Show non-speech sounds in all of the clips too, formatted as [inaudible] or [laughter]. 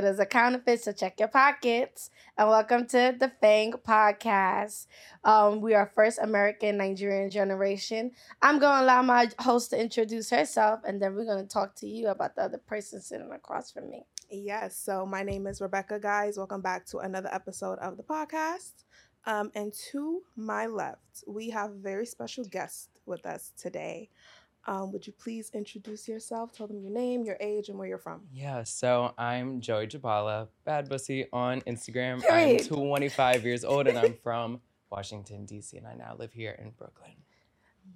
it is a counterfeit, so check your pockets. And welcome to the Fang Podcast. Um, we are first American Nigerian generation. I'm going to allow my host to introduce herself, and then we're going to talk to you about the other person sitting across from me. Yes. So my name is Rebecca, guys. Welcome back to another episode of the podcast. Um, and to my left, we have a very special guest with us today. Um, would you please introduce yourself? Tell them your name, your age, and where you're from. Yeah, so I'm Joey Gabella, Bad Bussy on Instagram. Period. I'm 25 years old and I'm [laughs] from Washington, D.C., and I now live here in Brooklyn.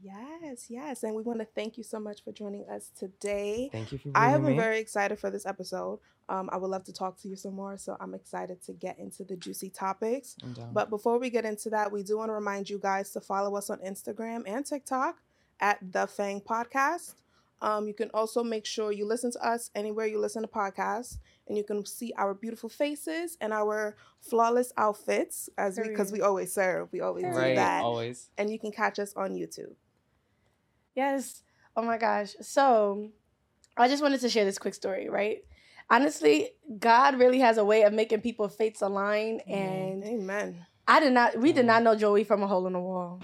Yes, yes. And we want to thank you so much for joining us today. Thank you for being here. I been me. very excited for this episode. Um, I would love to talk to you some more, so I'm excited to get into the juicy topics. I'm down. But before we get into that, we do want to remind you guys to follow us on Instagram and TikTok at The Fang Podcast. Um, you can also make sure you listen to us anywhere you listen to podcasts, and you can see our beautiful faces and our flawless outfits as because we Period. always serve, we always do that, always. and you can catch us on YouTube. Yes. Oh my gosh. So I just wanted to share this quick story, right? Honestly, God really has a way of making people fates align. And Amen. I did not, we did not know Joey from a hole in the wall.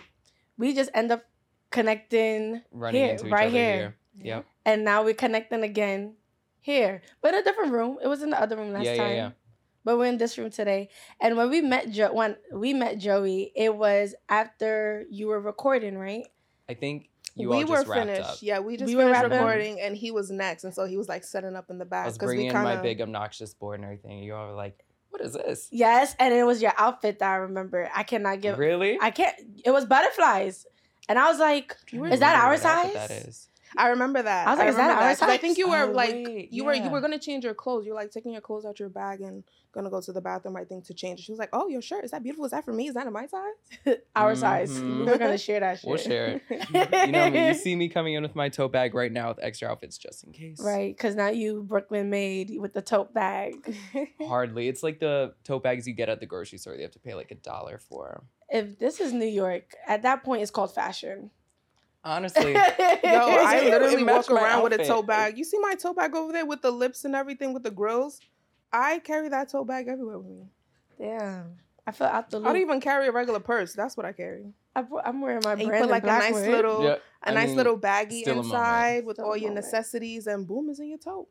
We just end up connecting Running here, into each right other here. here. Yep. And now we're connecting again here, but in a different room. It was in the other room last Yeah, time. yeah, yeah. But we're in this room today. And when we met jo- when we met Joey, it was after you were recording, right? I think you we all were just wrapped finished. up. Yeah, we just We were finished wrapping. recording, and he was next, and so he was like setting up in the back. I was because we bringing in my big obnoxious board and everything. You all were like, what is this? Yes, and it was your outfit that I remember. I cannot give really? I can't it was butterflies. And I was like, is that our size? That is. I remember that. I was like, is that our size? I think you were Oh, like wait, you were you were gonna change your clothes. You were like taking your clothes out your bag and gonna go to the bathroom. I think to change. She was like, "Oh, your shirt is that beautiful? Is that for me? Is that in my size?" [laughs] our size. Mhm. We were gonna share that shit. We'll share it. [laughs] You know me. You see me coming in with my tote bag right now with extra outfits just in case. Right, because now you Brooklyn made with the tote bag. [laughs] Hardly. It's like the tote bags you get at the grocery store. You have to pay like a dollar for. If this is New York, at that point it's called fashion. Honestly, [laughs] Yo, I literally walk my around with a tote bag. You see my tote bag over there with the lips and everything with the grills. I carry that tote bag everywhere with me. Damn. I feel out the I don't even carry a regular purse. That's what I carry. I put- I'm wearing my And you brand put like a nice little, Yeah, a I nice mean, little baggie still a moment. inside with Still all your moment. necessities, and boom, is in your tote.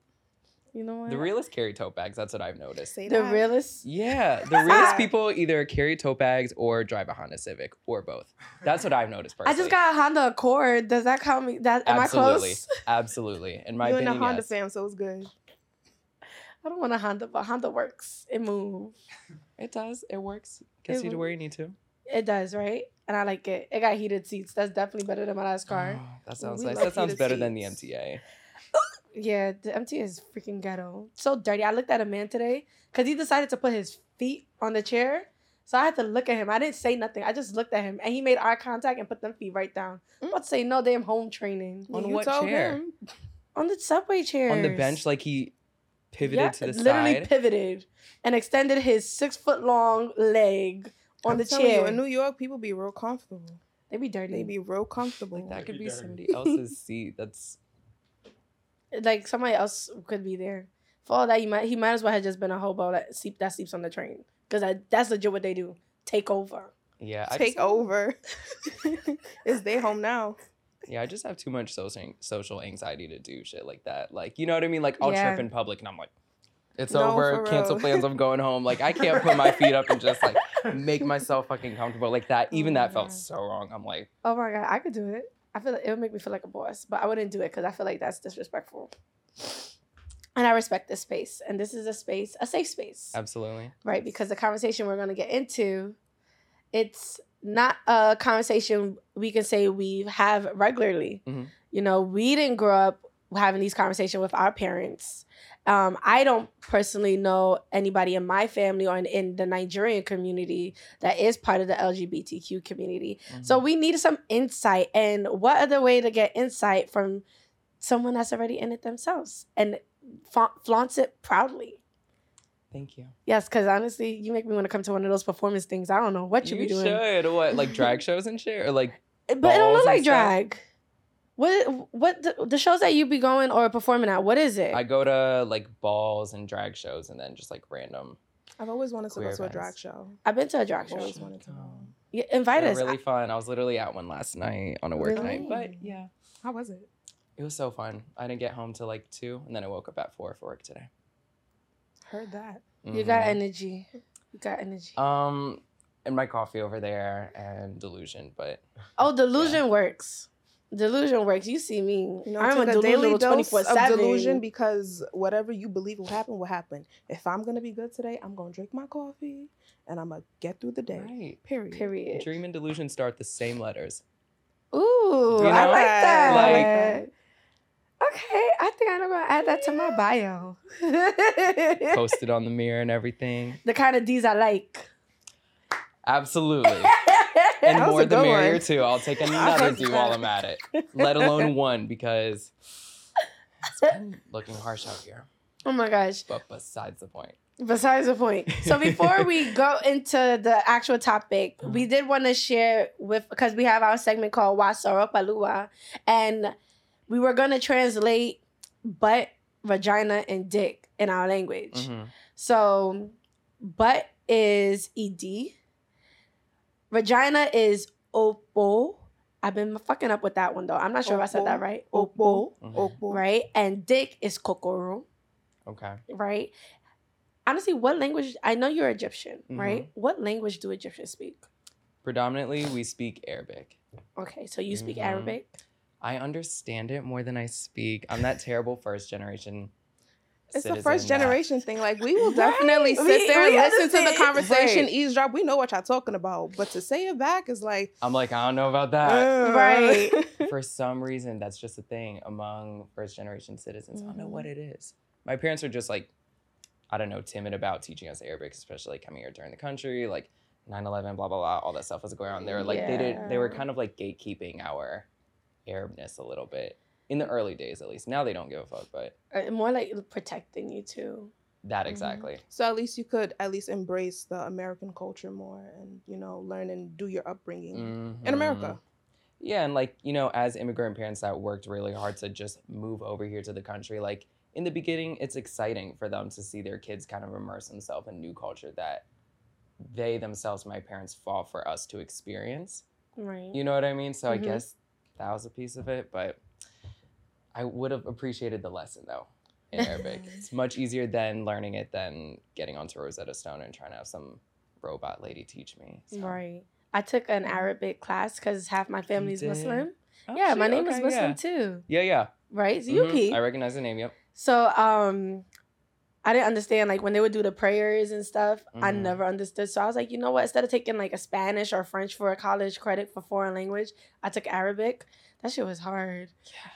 You know what? the realest carry tote bags. That's what I've noticed. Say the that. realest. Yeah, the realest [laughs] people either carry tote bags or drive a Honda Civic or both. That's what I've noticed I just got a Honda Accord. Does that count me? That am Absolutely. I close? [laughs] Absolutely. In my you and a Honda yes. fan, so it's good. I don't want a Honda, but Honda works. It moves. It does. It works. Gets It you to where you need to. It does, right? And I like it. It got heated seats. That's definitely better than my last car. Oh, that sounds we nice. love That sounds heated better than the. MTA. Yeah, the MT is freaking ghetto. So dirty. I looked at a man today because he decided to put his feet on the chair. So I had to look at him. I didn't say nothing. I just looked at him and he made eye contact and put them feet right down. I'm Mm. about to say no damn home training. On you what told chair? him. On the subway chair. On the bench, like he pivoted yeah, to the side. literally side. pivoted and extended his six foot long leg on I'm the telling chair. You, in New York, people be real comfortable. they be dirty. They be real comfortable. like that could Be be somebody else's seat. That's like somebody else could be there. For all that, you might he might as well have just been a hobo that sleep that sleeps on the train because that's legit what they do. Take over. yeah. I Take just, over. [laughs] it's their home now. Yeah, I just have too much social social anxiety to do shit like that. Like, you know what I mean? Like, I'll Yeah. trip in public and I'm like, it's No, over. Cancel real. plans. I'm going home. Like, I can't put my feet up and just like [laughs] make myself fucking comfortable like that. Even Oh my that felt so wrong. I'm like, Oh my god, I could do it. I feel like it would make me feel like a boss, but I wouldn't do it because I feel like that's disrespectful. And I respect this space, and this is a space, a safe space, absolutely. right? Because the conversation we're going to get into, it's not a conversation we can say we have regularly. Mhm. You know, we didn't grow up having these conversations with our parents. Um, I don't personally know anybody in my family or in, in the Nigerian community that is part of the LGBTQ community. So Mm-hmm. we need some insight. And what other way to get insight from someone that's already in it themselves and fa- flaunts it proudly? Thank you. Yes, because honestly, you make me want to come to one of those performance things. I don't know what you, You be doing. should. What, like drag [laughs] shows and shit? Or like, But it don't look like stuff? Drag. What what the, the shows that you be going or performing at? What is it? I go to like balls and drag shows and then just like random. I've always wanted to Queer go to a drag show. I've been to a drag show. I've always wanted to go. Yeah, invite They're us. really fun. I was literally at one last night on a work Really? night, but yeah, How was it? it was so fun. I didn't get home till like two, and then I woke up at four for work today. Heard that. You got Mhm. energy. You got energy. um, and my coffee over there and delusion, but oh, delusion works. Delusion works. You see me. You know, I'm a a daily delusional twenty dose of delusion because whatever you believe will happen will happen. If I'm gonna be good today, I'm gonna drink my coffee and I'm gonna get through the day. right. Period. Period. Dream and delusion start the same letters. Ooh, You I like that. Like- okay, I think I'm gonna add that to my bio. [laughs] Posted on the mirror and everything. the kind of D's I like. Absolutely. [laughs] [laughs] And more the merrier one. too. I'll take [laughs] another heard D while. I'm at it. Let alone one because it's been [laughs] looking harsh out here. oh my gosh. But besides the point. Besides the point. So before we go into the actual topic, we did want to share with because we have our segment called Wasoro Palua, and we were gonna translate butt, vagina, and dick in our language. Mhm. So butt is ed, vagina is opo. I've been fucking up with that one though. I'm not sure if I said that right. Opo. Opo. Right? And dick is kokoro Okay. right? Honestly, what language? I know you're Egyptian, Mhm. right? What language do Egyptians speak? Predominantly, we speak Arabic. Okay, so you speak Mhm. Arabic. I understand it more than I speak. I'm that terrible first generation. It's the citizen first that- generation thing. Like we will Right. definitely sit We- there and listen to the conversation, Right. eavesdrop. We know what y'all talking about, but to say it back is like I'm like, I don't know about that. Right. [laughs] For some reason, that's just a thing among first generation citizens. I don't know what mm-hmm. it is. My parents are just like, I don't know, timid about teaching us Arabic, especially coming here during the country, like 9-11, blah, blah, blah, all that stuff was going on. They were like, they did, they were kind of like gatekeeping our Arabness a little bit. In the early days, at least. Now they don't give a fuck, but Uh, More like protecting you too. that Mhm. exactly. So at least you could at least embrace the American culture more and you know learn and do your upbringing in Mhm. America. Yeah, and like, you know, as immigrant parents that worked really hard to just move over here to the country, like in the beginning, it's exciting for them to see their kids kind of immerse themselves in new culture that they themselves, my parents, fought for us to experience. Right. You know what I mean? So Mhm. I guess that was a piece of it, but I would have appreciated the lesson though in [laughs] Arabic. it's much easier than learning it than getting onto Rosetta Stone and trying to have some robot lady teach me. so. Right. I took an Arabic class because half my family's? Muslim. Oh, yeah, my name is Muslim yeah. too. Yeah, yeah. Right? Mhm. UP. I recognize the name. Yep. So um I didn't understand like when they would do the prayers and stuff, I Mhm. never understood. So I was like, you know what? Instead of taking like a Spanish or French for a college credit for foreign language, I took Arabic. That shit was hard.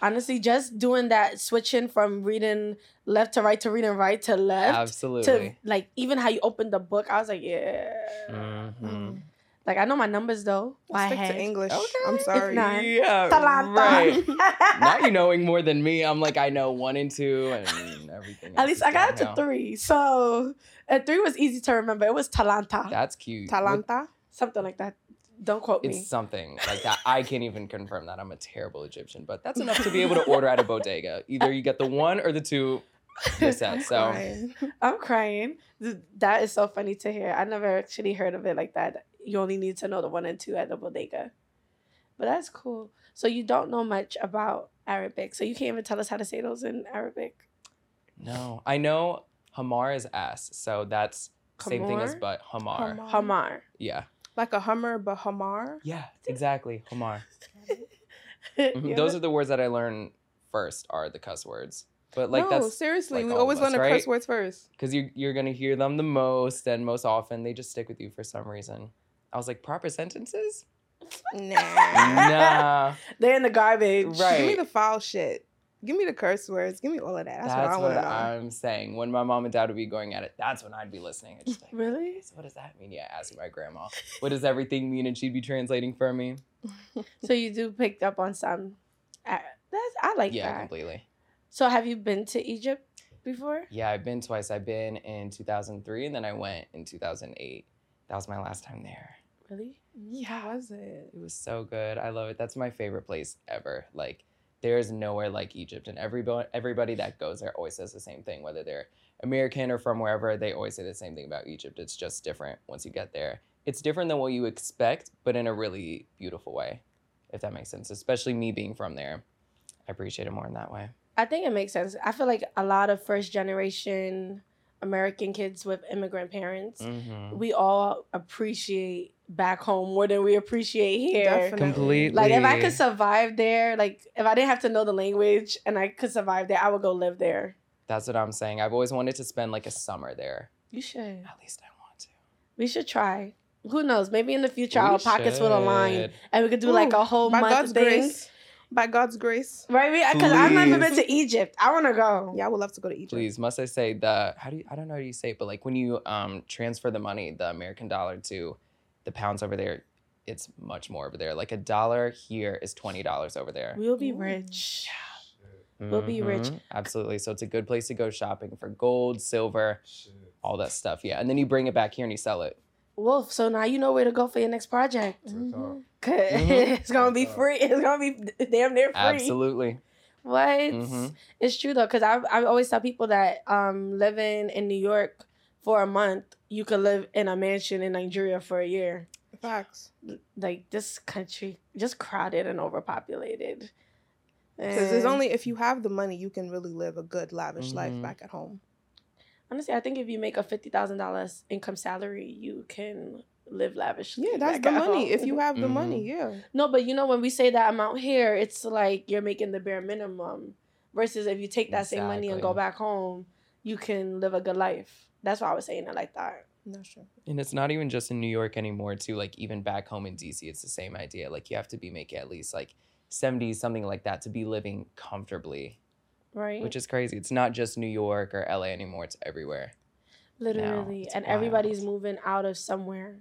Honestly, just doing that switching from reading left to right to reading right to left to Absolutely. like even how you open the book, I was like, yeah. Mhm. Like I know my numbers though. by Stick to. English. Okay. I'm sorry. not- Yeah, Talanta. right. [laughs] now you knowing more than me. I'm like I know one and two and everything. At least I got it to three. So and three was easy to remember. It was Talanta. That's cute. What- Talanta. Something like that. Don't quote me. It's something like that. I can't even confirm that. I'm a terrible Egyptian, but that's enough to be able to [laughs] order at a bodega. Either you get the one or the two. Your set. So Fine. I'm crying. That is so funny to hear. I never actually heard of it like that. You only need to know the one and two at the bodega. But that's cool. So you don't know much about Arabic. So you can't even tell us how to say those in Arabic. no, I know Hamar is ass. So that's same thing as Hamar? but Hamar. Hamar. Hamar. Yeah. Like a Hummer, but Hamar. Yeah. Exactly. Hamar. [laughs] You Mhm. Those are the words that I learn first are the cuss words. But like no, that's seriously, like we always us, learn the right? curse words first. because you you're gonna hear them the most, and most often they just stick with you for some reason. I was like, proper sentences? Nah. Nah. [laughs] They're in the garbage. Right. Give me the foul shit. Give me the curse words. Give me all of that. That's, That's, what I want I'm saying. When my mom and dad would be going at it, that's when I'd be listening. I'd just like, Really? so what does that mean? Yeah, asking my grandma, what does everything mean? And she'd be translating for me. [laughs] So you do pick up on some. uh, That's I like yeah, that. completely. So have you been to Egypt before? Yeah, I've been twice. I've been in 2003 and then I went in 2008. That was my last time there. Really? How was it? It was so good. I love it. That's my favorite place ever. Like there's nowhere like Egypt, and everybody everybody that goes there always says the same thing, whether they're American or from wherever, they always say the same thing about Egypt. It's just different once you get there. It's different than what you expect, but in a really beautiful way, if that makes sense. Especially me being from there, I appreciate it more in that way. I think it makes sense. I feel like a lot of first generation American kids with immigrant parents, Mhm. we all appreciate back home more than we appreciate here. Definitely. Completely. Like if I could survive there, like if I didn't have to know the language and I could survive there, I would go live there. That's what I'm saying. I've always wanted to spend like a summer there. You should. At least I want to. We should try. Who knows? Maybe in the future We our pockets will align should. and we could do like a whole By month God's thing. grace. By God's grace. Right? Because I've never been to Egypt. I want to go. Yeah, I would love to go to Egypt. Please, must I say the how do you I don't know how you say it, but like when you um transfer the money, the American dollar to the pounds over there, it's much more over there. Like a dollar here is twenty dollars over there. We'll be rich. Shit. We'll be rich. Mhm, Absolutely. So it's a good place to go shopping for gold, silver, Shit. all that stuff. Yeah. And then you bring it back here and you sell it. Wolf, so now you know where to go for your next project. Real talk. Cause Mhm. [laughs] it's gonna be free. It's gonna be damn near free. Absolutely. What? Mhm. It's true though, because I I always tell people that um living in New York for a month, you could live in a mansion in Nigeria for a year. Facts. Like this country, just crowded and overpopulated. Because it's only if you have the money, you can really live a good, lavish life Mhm. back at home. honestly, I think if you make a fifty thousand dollars income salary, you can live lavishly. Yeah, that's back the at money. home. If you have the Mhm. money, yeah. No, but you know when we say that amount here, it's like you're making the bare minimum. Versus if you take that same money and go back home, you can live a good life. That's why I was saying it like that. That's true. And it's not even just in New York anymore, too. Like even back home in DC, it's the same idea. Like you have to be making at least like 70, something like that to be living comfortably, Right. which is crazy. It's not just New York or LA anymore, it's everywhere. literally. it's and everybody's moving out of somewhere.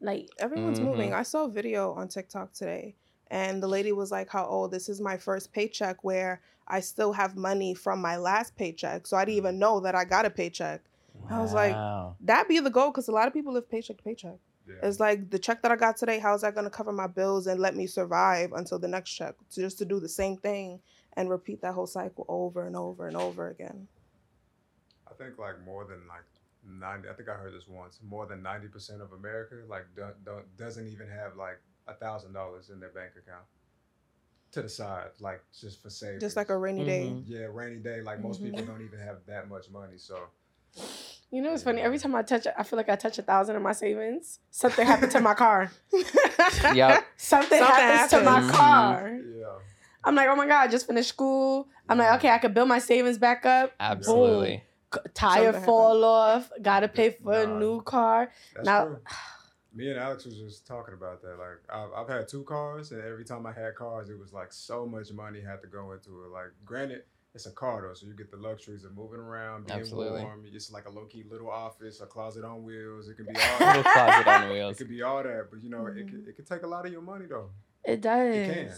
Like Everyone's Mhm. moving. I saw a video on TikTok today, and the lady was like, "How oh, this is my first paycheck where I still have money from my last paycheck, so I didn't even know that I got a paycheck." I was like, Wow. That be the goal because a lot of people live paycheck to paycheck. Yeah. It's like the check that I got today. How is that going to cover my bills and let me survive until the next check? So just to do the same thing and repeat that whole cycle over and over and over again. I think like more than like ninety. I think I heard this once. More than ninety percent of America like don't, don't doesn't even have like a thousand dollars in their bank account to the side, like just for savings. Just like a rainy day. Mhm. yeah, rainy day. Like most Mhm. people don't even have that much money. So [laughs] you know, it's funny. Every time I touch, I feel like I touch a thousand of my savings. Something happened to my car. [laughs] Yep. Something, Something happens to my happens. car. yeah, I'm like, oh my god, I just finished school. I'm like, okay, I could build my savings back up. Absolutely. C- Tire Something fall off. Gotta pay for a new car. that's Now- true. Me and Alex was just talking about that. Like I've, I've had two cars, and every time I had cars, it was like so much money had to go into it. Like granted, it's a car though, so you get the luxuries of moving around, being Absolutely. warm. It's like a low key little office, a closet on wheels. It can be [laughs] all Little closet on [laughs] wheels. it could be all that, but you know, it Mhm. could, it could take a lot of your money though. It does. It can.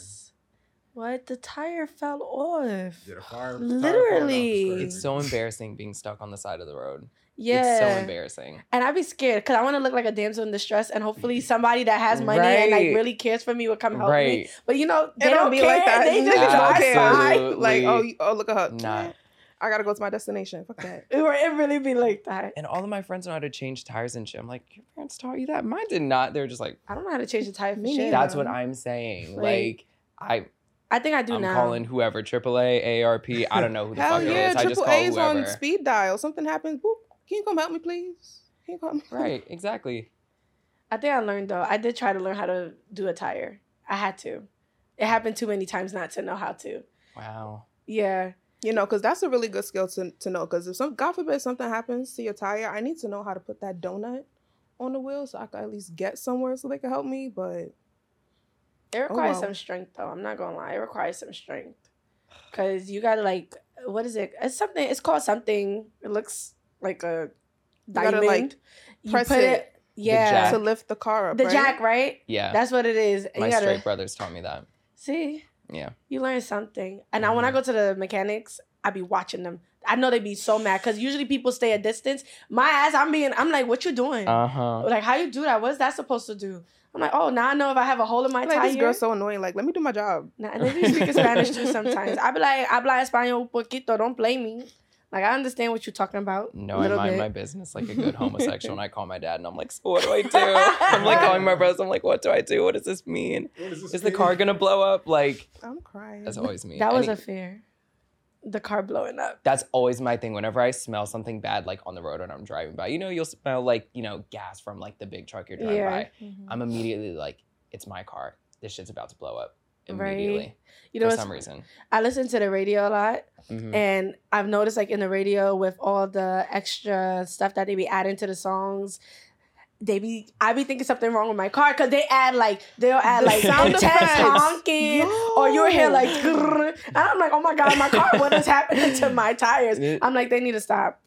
What? The tire fell off. Yeah, the fire. Literally. It's so embarrassing being stuck on the side of the road. Yeah. It's so embarrassing. And I'd be scared because I want to look like a damsel in distress, and hopefully [laughs] somebody that has money and like really cares for me will come help me. But you know, they It don't, don't be care. like that. They just don't drive care. by. Like, oh, you- oh, look at her. not. I gotta go to my destination. Fuck that. [laughs] It, would- it really be like that. And all of my friends know how to change tires and shit. I'm like, your parents taught you that? Mine did not. They're just like, I don't know how to change the tire for Me shit. neither. that's what I'm saying. Like, Like, I I think I do I'm now. calling whoever, AAA, AARP. I don't know who the Hell fuck it yeah, is. I just call A's on whoever. speed dial. Something happens. Boop. Can you come help me, please? Can you come? Right, exactly. I think I learned though. I did try to learn how to do a tire. I had to. It happened too many times not to know how to. Wow. Yeah. You know, because that's a really good skill to, to know. Because if some, God forbid, something happens to your tire, I need to know how to put that donut on the wheel so I can at least get somewhere so they can help me. But It oh, requires wow. some strength though. I'm not gonna lie. It requires some strength. Cause you gotta like what is it? It's something it's called something. It looks like a gotta, diamond. like, You press put it yeah. to lift the car up, The right? jack, right? Yeah. That's what it is. And my you gotta straight brothers taught me that. see, Yeah. you learn something. And now when I Mhm. go to the mechanics, I be watching them. I know they'd be so mad because usually people stay a distance. My ass, I'm being, I'm like, what you doing? Uh huh. like, how you do that? What's that supposed to do? I'm like, oh, now I know if I have a hole in my like tire. this girl's so annoying. Like, let me do my job. Nah, and they be speaking Spanish too [laughs] sometimes. I be like, I habla español un poquito. Don't blame me. Like, I understand what you're talking about. No, a I little mind bit. my business like a good [laughs] homosexual, and I call my dad, and I'm like, so what do I do? I'm like calling my brothers. I'm like, what do I do? What does this mean? What is, this Is the car gonna blow up? Like I'm crying. that's always me. That was Any- a fear. The car blowing up. that's always my thing. Whenever I smell something bad, like on the road when I'm driving by, you know, you'll smell like you know gas from like the big truck you're driving Yeah. by. Mhm. I'm immediately like, it's my car. This shit's about to blow up Right. You know, for some reason. I listen to the radio a lot, Mhm. and I've noticed like in the radio with all the extra stuff that they be adding to the songs. They be, I be thinking something wrong with my car because they add like they'll add like [laughs] sound intense effects. honking, or you'll hear like, and I'm like, oh my god, my car, what is happening to my tires? It- I'm like, they need to stop.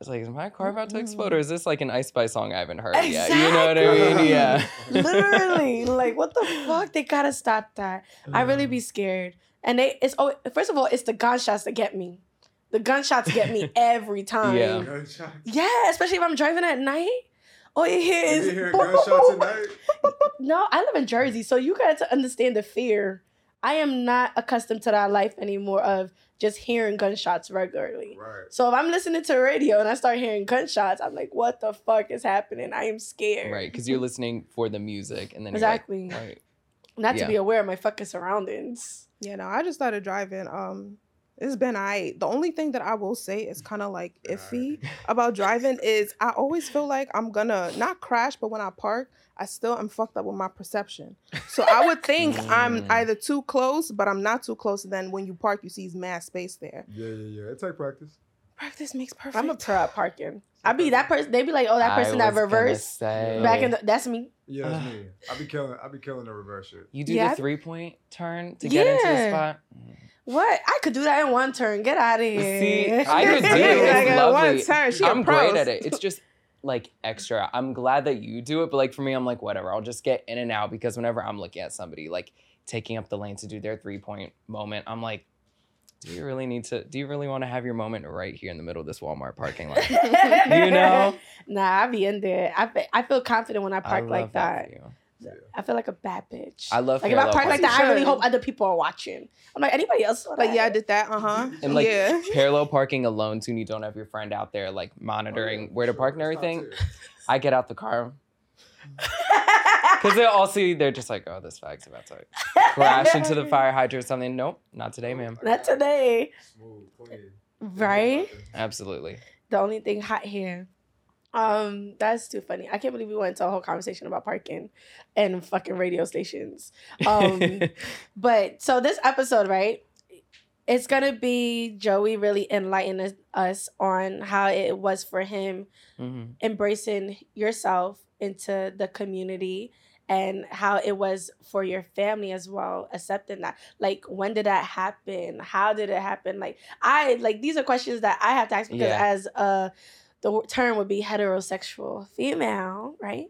It's like, is my car about to explode, or is this like an Ice Spice song I haven't heard yet? You know what I mean? Yeah. [laughs] Literally, like what the fuck? They gotta stop that. I really be scared. And they, it's oh, first of all, it's the gunshots that get me. The gunshots get me [laughs] every time. Yeah. Gunshots. Yeah, especially if I'm driving at night. All you hear You hear gunshots at night? [laughs] no. I live in Jersey, so you got to understand the fear. I am not accustomed to that life anymore of just hearing gunshots regularly. Right. So if I'm listening to radio and I start hearing gunshots, I'm like, what the fuck is happening? I am scared. Right, because you're listening for the music, and then you're like, Exactly. right. Not Yeah. to be aware of my fucking surroundings. Yeah, no, I just started driving. Um, it's been I. The only thing that I will say is kind of like Been iffy [laughs] about driving is I always feel like I'm gonna not crash, but when I park, I still am fucked up with my perception. So I would think I'm Mm. either too close, but I'm not too close. Then when you park, you see mass space there. Yeah, yeah, yeah. It take practice. Practice makes perfect. I'm a pro at parking. I be that person. They be like, oh, that I person that was gonna reversed back in the. That's me. Yeah, that's Ugh. me. [sighs] I be killing. I be killing the reverse shit. you do Yeah, the three point turn to get into the spot. What? I could do that in one turn. Get out of here. See, I could [laughs] do it. Like a one turn. She I'm great at it. It's just like extra. I'm glad that you do it, but like for me, I'm like whatever. I'll just get in and out because whenever I'm looking at somebody like taking up the lane to do their three point moment, I'm like, do you really need to? Do you really want to have your moment right here in the middle of this Walmart parking lot? [laughs] You know? Nah, I be in there. I I feel confident when I I park love like that. you. Yeah. I feel like a bad bitch. I love like if I parallel park like that, I really hope other people are watching. I'm like anybody else. saw Like that? yeah, I did that. Uh huh. [laughs] And like yeah. [laughs] parallel parking alone too, and you don't have your friend out there like monitoring Oh, yeah, where to sure. park and everything. I get out the car [laughs] because they all see they're just like, oh, this fag's about to crash into the fire hydrant or something. Nope, not today, ma'am. Not today, Smooth, right? Absolutely. The only thing hot here. Um, that's too funny. I can't believe we went into a whole conversation about parking and fucking radio stations. Um, [laughs] but so this episode, right? It's gonna be Joey really enlightening us on how it was for him Mhm. embracing yourself into the community and how it was for your family as well accepting that like when did that happen how did it happen like i like these are questions that i have to ask because Yeah. as uh the term would be heterosexual female right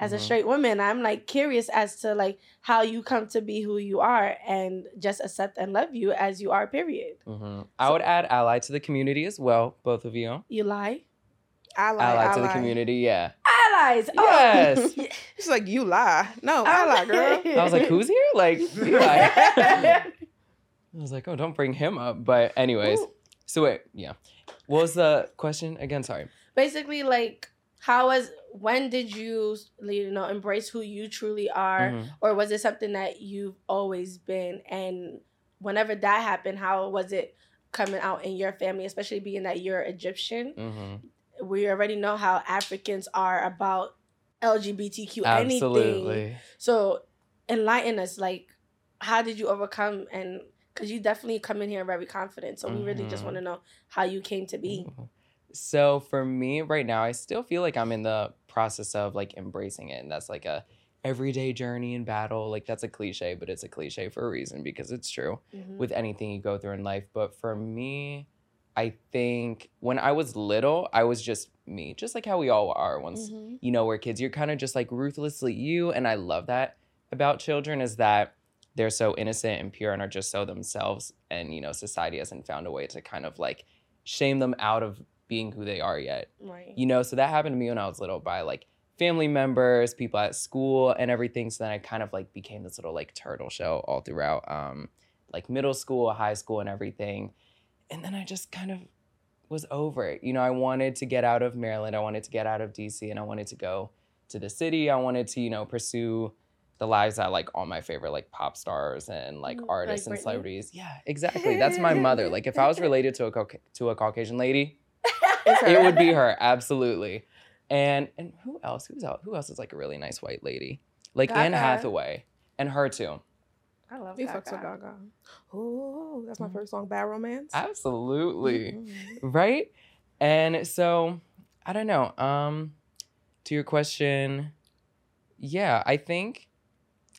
as a Mhm. straight woman i'm like curious as to like how you come to be who you are and just accept and love you as you are period Mhm. I would add ally to the community as well, both of you. you lie Ally, Ally, to the community, yeah. allies oh. Yes. [laughs] She's like you lie. No, ally, girl. [laughs] I was like, who's here? Like, [laughs] Eli. I was like, oh, don't bring him up. But anyways, Ooh. so wait, yeah. What was the question again? Sorry. basically like how was when did you you know embrace who you truly are Mhm. or was it something that you've always been and whenever that happened how was it coming out in your family especially being that you're egyptian Mhm. we already know how africans are about lgbtq anything Absolutely. so enlighten us like how did you overcome and because you definitely come in here very confident so we really just Mhm. want to know how you came to be Mhm. So for me right now, I still feel like I'm in the process of like embracing it. And that's like a everyday journey in battle. Like that's a cliche, but it's a cliche for a reason because it's true Mhm. with anything you go through in life. But for me, I think when I was little, I was just me, just like how we all are once Mhm. you know, we're kids. You're kind of just like ruthlessly you. And I love that about children is that they're so innocent and pure and are just so themselves. And, you know, society hasn't found a way to kind of like shame them out of being who they are yet. Right. You know, so that happened to me when I was little by like family members, people at school and everything. So then I kind of like became this little like turtle shell all throughout um like middle school, high school and everything. And then I just kind of was over it. You know, I wanted to get out of Maryland, I wanted to get out of DC and I wanted to go to the city. I wanted to, you know, pursue the lives that like all my favorite like pop stars and like Mm, like artists and Britney? celebrities. Yeah, exactly. That's my mother. Like if I was [laughs] related to a Cauca- to a Caucasian lady, it would be her absolutely and and who else who's out who else is like a really nice white lady like anne hathaway and her too I love We Gaga. fucks with Gaga. Oh, that's my Mhm. first song, Bad Romance. absolutely Mhm. right and so i don't know um to your question yeah i think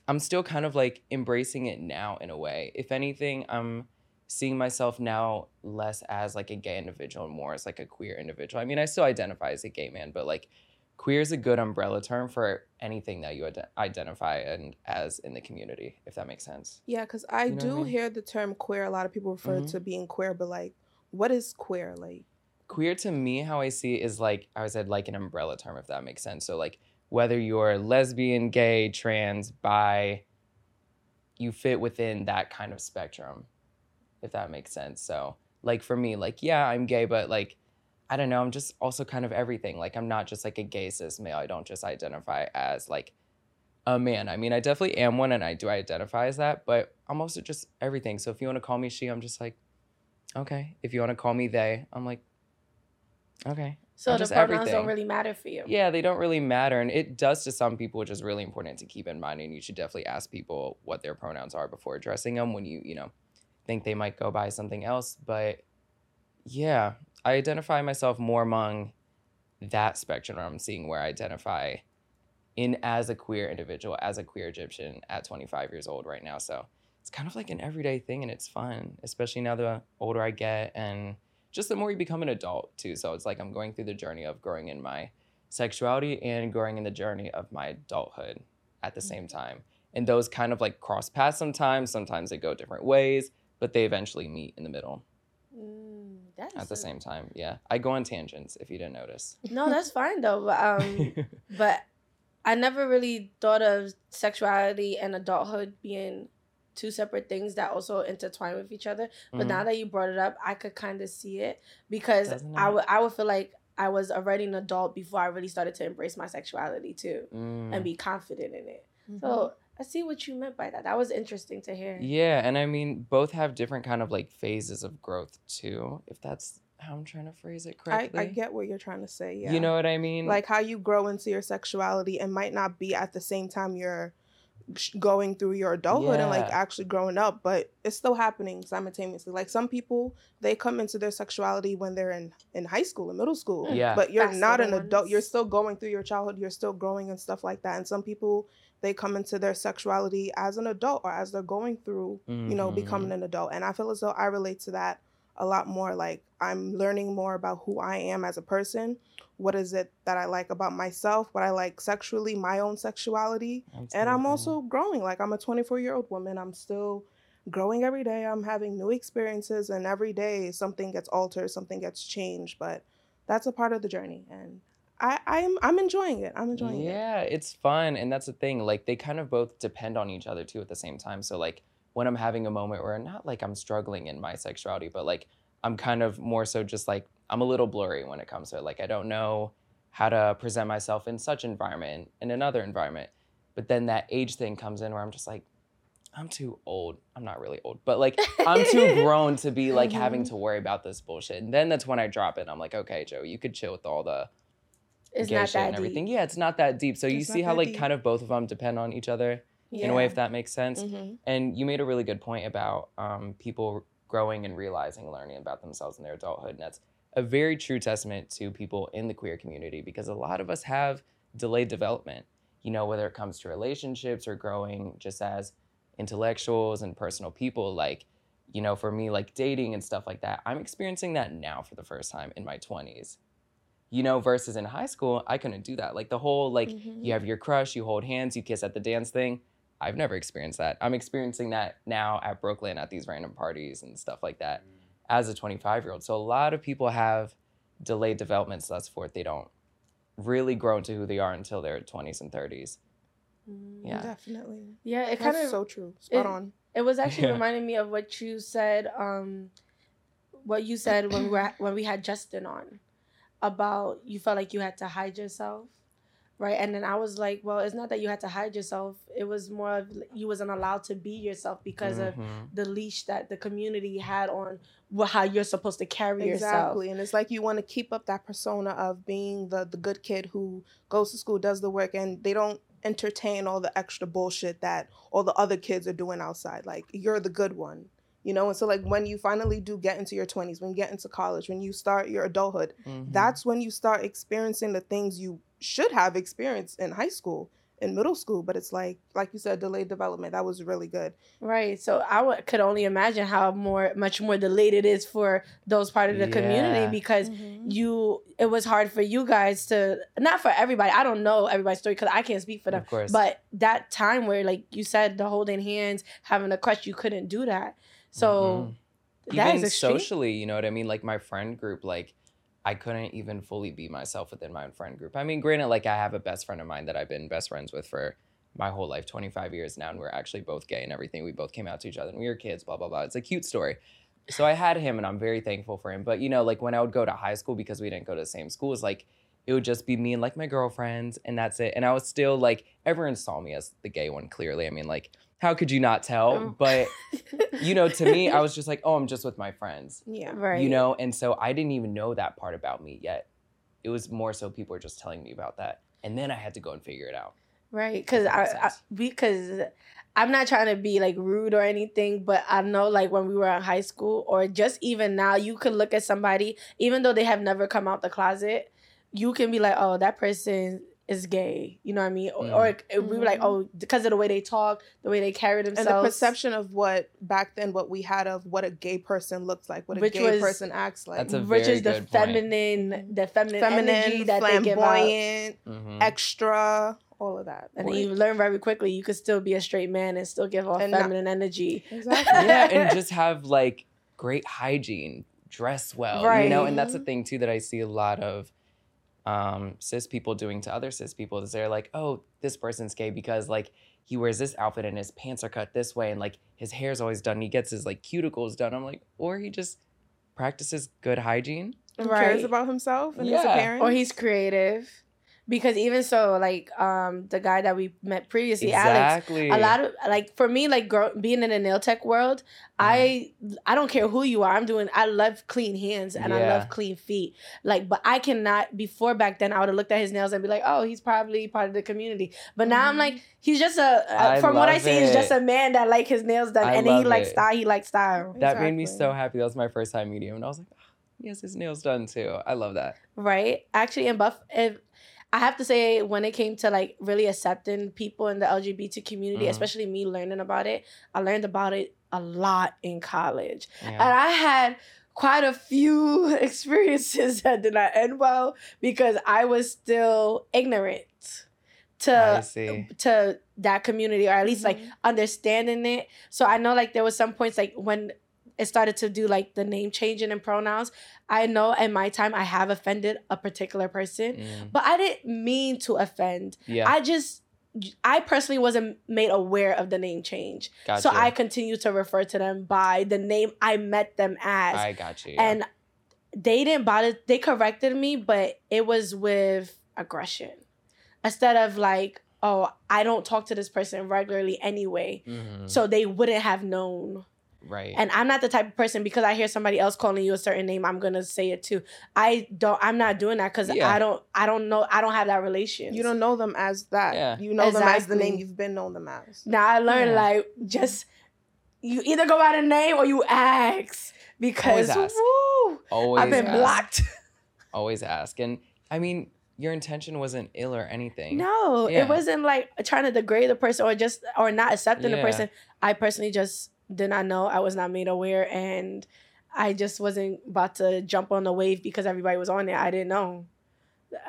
i'm still kind of like embracing it now in a way if anything i'm seeing myself now less as like a gay individual and more as like a queer individual i mean i still identify as a gay man but like queer is a good umbrella term for anything that you ide- identify and as in the community if that makes sense Yeah, because I You know what I do mean? hear the term queer. A lot of people refer Mhm. to being queer, but like, what is queer? Like, queer to me how i see it is like i said like an umbrella term if that makes sense so like whether you're lesbian gay trans bi you fit within that kind of spectrum if that makes sense. So like for me like yeah i'm gay but like i don't know i'm just also kind of everything. Like i'm not just like a gay cis male. I don't just identify as like a man. I mean i definitely am one and i do identify as that but i'm also just everything. So if you want to call me she i'm just like okay. If you want to call me they i'm like okay So the pronouns everything. don't really matter for you. yeah they don't really matter and it does to some people which is really important to keep in mind and you should definitely ask people what their pronouns are before addressing them when you you know think they might go by something else but yeah i identify myself more among that spectrum i'm seeing where i identify in as a queer individual as a queer egyptian at 25 years old right now so it's kind of like an everyday thing and it's fun especially now the older i get and just the more you become an adult too. So it's like i'm going through the journey of growing in my sexuality and growing in the journey of my adulthood at the same time. And those kind of like cross paths sometimes sometimes they go different ways but they eventually meet in the middle. Mm, at the a- same time yeah. I go on tangents if you didn't notice. No, that's fine though. But um, [laughs] but I never really thought of sexuality and adulthood being two separate things that also intertwine with each other. But Mhm. now that you brought it up, I could kind of see it because Doesn't I would I would feel like I was already an adult before I really started to embrace my sexuality too Mm. and be confident in it. Mhm. So I see what you meant by that. That was interesting to hear. Yeah, and I mean, both have different kind of like phases of growth too, if that's how I'm trying to phrase it I, correctly. I get what you're trying to say. Yeah. You know what I mean? like how you grow into your sexuality and might not be at the same time you're sh- going through your adulthood and like actually growing up but it's still happening simultaneously. Like some people they come into their sexuality when they're in in high school and middle school Yeah. but you're That's not an adult. You're still going through your childhood. You're still growing and stuff like that. And some people they come into their sexuality as an adult or as they're going through you know Mhm. becoming an adult. And i feel as though i relate to that a lot more like i'm learning more about who i am as a person what is it that i like about myself what i like sexually my own sexuality and i'm also growing like i'm a 24 year old woman i'm still growing every day i'm having new experiences and every day something gets altered something gets changed but that's a part of the journey and i i'm i'm enjoying it i'm enjoying it yeah, it's fun, and that's the thing. Like they kind of both depend on each other too at the same time. So like when I'm having a moment where not like I'm struggling in my sexuality, but like I'm kind of more so just like I'm a little blurry when it comes to it. Like I don't know how to present myself in such environment in another environment. But then that age thing comes in where I'm just like, I'm too old. I'm not really old, but like I'm too [laughs] grown to be like having Mhm. to worry about this bullshit. And then that's when I drop it. I'm like, okay, Joe, you could chill with all the It's gay shit that and everything. deep. Yeah, it's not that deep. So you see how like deep. kind of both of them depend on each other in a way, if that makes sense. Mhm. And you made a really good point about um, people growing and realizing, learning about themselves in their adulthood, and that's a very true testament to people in the queer community because a lot of us have delayed development. You know, whether it comes to relationships or growing just as intellectuals and personal people, like. You know, for me, like dating and stuff like that, I'm experiencing that now for the first time in my 20s you know, versus in high school, I couldn't do that. Like the whole like Mhm. you have your crush, you hold hands, you kiss at the dance thing. I've never experienced that. I'm experiencing that now at Brooklyn at these random parties and stuff like that as a 25 year old. So a lot of people have delayed developments thus forth. They don't really grow into who they are until their 20s and 30s. Yeah. Definitely. Yeah, it kind That's of so true. Spot it- on. It was actually Yeah. reminding me of what you said. Um, what you said when we were when we had Justin on, about you felt like you had to hide yourself, right? And then I was like, well, it's not that you had to hide yourself. It was more of you wasn't allowed to be yourself because of Mhm. the leash that the community had on how you're supposed to carry yourself. Exactly. And it's like you want to keep up that persona of being the the good kid who goes to school, does the work, and they don't entertain all the extra bullshit that all the other kids are doing outside. Like you're the good one. You know, and so like when you finally do get into your 20s, when you get into college, when you start your adulthood, Mhm. that's when you start experiencing the things you should have experienced in high school, in middle school. But it's like, like you said, delayed development. That was really good. Right. So I w- could only imagine how more much more delayed it is for those part of the community Yeah. because you it was hard for you guys to not for everybody. I don't know everybody's story because I can't speak for them. Of course. But that time where like you said the holding hands, having a crush, you couldn't do that. So that Mm-hmm. even is socially, you know what I mean? Like my friend group, like I couldn't even fully be myself within my own friend group. I mean, granted, like I have a best friend of mine that I've been best friends with for my whole life, 25 years now, and we're actually both gay and everything. We both came out to each other and we were kids, blah, blah, blah. It's a cute story. So I had him and I'm very thankful for him. But you know, like when I would go to high school because we didn't go to the same schools, like it would just be me and like my girlfriends and that's it. And I was still like everyone saw me as the gay one, clearly. I mean, like, how could you not tell? Um, But you know, to me, I [laughs] was just like, oh, I'm just with my friends, Yeah. right. you know? And so I didn't even know that part about me yet. It was more so people were just telling me about that. And then I had to go and figure it out. Right, because I, makes I because I'm not trying to be like rude or anything, but I know like when we were in high school or just even now, you could look at somebody even though they have never come out the closet, you can be like, oh, that person is gay. You know what I mean? Or, Mm. or it- we were like, oh, because of the way they talk, the way they carry themselves, And the perception of what back then, what we had of what a gay person looks like, what a gay was- person acts like. That's a which very is the good point. feminine, the feminine, feminine, energy that they give out. flamboyant, Mhm. extra, all of that. And then you learn very quickly you could still be a straight man and still give off And not- feminine energy. Exactly. yeah, and [laughs] just have like great hygiene, dress well, you know. And that's the thing too that I see a lot of um, cis people doing to other cis people is they're like, oh, this person's gay because like he wears this outfit and his pants are cut this way and like his hair's always done. And he gets his like cuticles done. I'm like, or he just practices good hygiene. Who Right. cares about himself and his Yeah. appearance? or he's creative because even so like um the guy that we met previously alex a lot of like for me like grow, being in the nail tech world i i don't care who you are i'm doing i love clean hands and i love clean feet like but i cannot before back then i would have looked at his nails and be like oh he's probably part of the community but now i'm Mhm. like he's just a. from what i love see he's just a man that like his nails done I and he love likes style he likes style that made me so happy. That was my first time meeting him, and I was like, oh, he has his nails done too. I love that. right actually in buff if i have to say when it came to like really accepting people in the lgbt community Mhm. especially me learning about it i learned about it a lot in college and i had quite a few [laughs] experiences that did not end well because i was still ignorant to to that community or at least like Mhm. understanding it. So I know like there was some points like when it started to do like the name changing and pronouns. I know in my time I have offended a particular person, Mm, but I didn't mean to offend. yeah, I just I personally wasn't made aware of the name change. got So. I continue to refer to them by the name I met them as. I got you. yeah. And they didn't bother they corrected me, but it was with aggression. Instead of like, oh, I don't talk to this person regularly anyway. Mhm. So they wouldn't have known. Right. And I'm not the type of person because I hear somebody else calling you a certain name, I'm gonna say it too. I don't I'm not doing that because Yeah. I don't I don't know I don't have that relation. You don't know them as that. Yeah. You know them as the name you've been known them as. Now I learned Yeah. like just you either go by the name or you ask because ask. woo, always I've been ask. blocked. [laughs] Always ask. And I mean, your intention wasn't ill or anything. No, Yeah. it wasn't like trying to degrade the person or just or not accepting the person. I personally just did not know. I was not made aware, and I just wasn't about to jump on the wave because everybody was on it. I didn't know.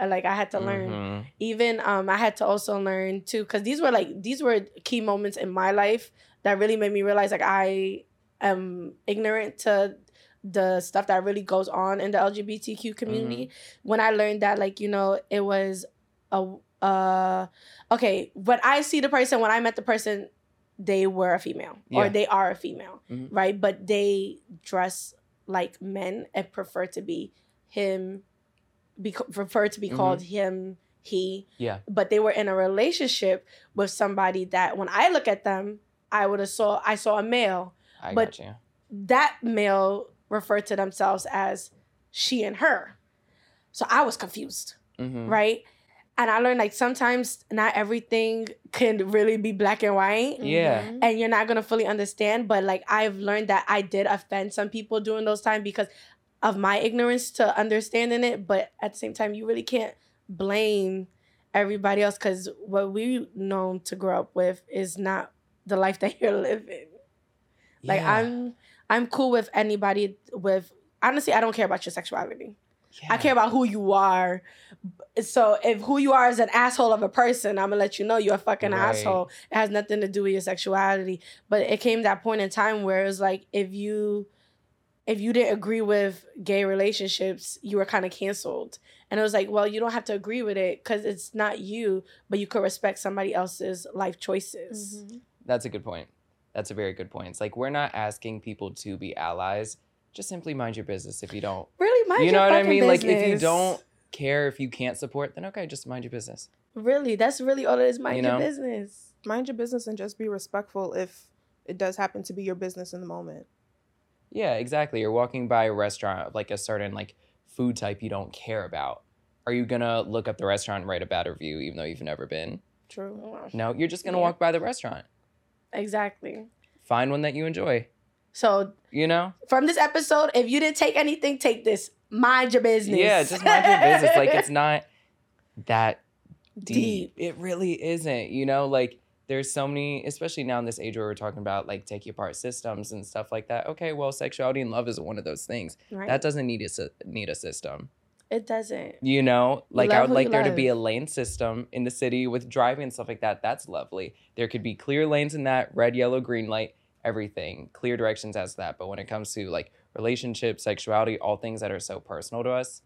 Like I had to learn. Mhm. Even um, I had to also learn too because these were like these were key moments in my life that really made me realize like I am ignorant to the stuff that really goes on in the LGBTQ community. Mm-hmm. When I learned that, like you know, it was a uh okay. When I see the person, when I met the person, they were a female or they are a female, Mhm. right? But they dress like men and prefer to be him, be prefer to be Mhm. called him, he. Yeah. But they were in a relationship with somebody that when I look at them, I would have saw I saw a male. I But-. That male referred to themselves as she and her. So I was confused, hmm right? And I learned like sometimes not everything can really be black and white Yeah. Mhm. and you're not gonna fully understand. But like I've learned that I did offend some people during those times because of my ignorance to understanding it. But at the same time, you really can't blame everybody else because what we known to grow up with is not the life that [laughs] you're living. Like Yeah. I'm I'm cool with anybody with honestly, I don't care about your sexuality. I care about who you are. So if who you are is an asshole of a person, I'm gonna let you know you're a fucking Right. asshole. It has nothing to do with your sexuality. But it came that point in time where it was like if you if you didn't agree with gay relationships, you were kind of canceled. And it was like, well, you don't have to agree with it because it's not you, but you could respect somebody else's life choices. Mhm. That's a good point. That's a very good point. It's like we're not asking people to be allies. Just simply mind your business if you don't. Really, mind you know what I mean? Like if you don't care, if you can't support, then okay, just mind your business. really, that's really all it is. Mind You your know? business. Mind your business and just be respectful if it does happen to be your business in the moment. Yeah, exactly. You're walking by a restaurant of like a certain like food type you don't care about. Are you gonna look up the restaurant and write a bad review even though you've never been? True. No, you're just gonna Yeah. walk by the restaurant. Exactly. Find one that you enjoy. So You know? from this episode, if you didn't take anything, take this. Mind your business. Yeah, just mind your business. Like it's [laughs] not that deep. Deep. It really isn't. You know, like there's so many, especially now in this age where we're talking about like taking apart systems and stuff like that. Okay, well, sexuality and love is one of those things. right. That doesn't need a need a system. it doesn't. You know, like I would like there to be a lane system in the city with driving and stuff like that. That's lovely. There could be clear lanes in that red, yellow, green light, everything, clear directions as that. But when it comes to like relationships, sexuality, all things that are so personal to us,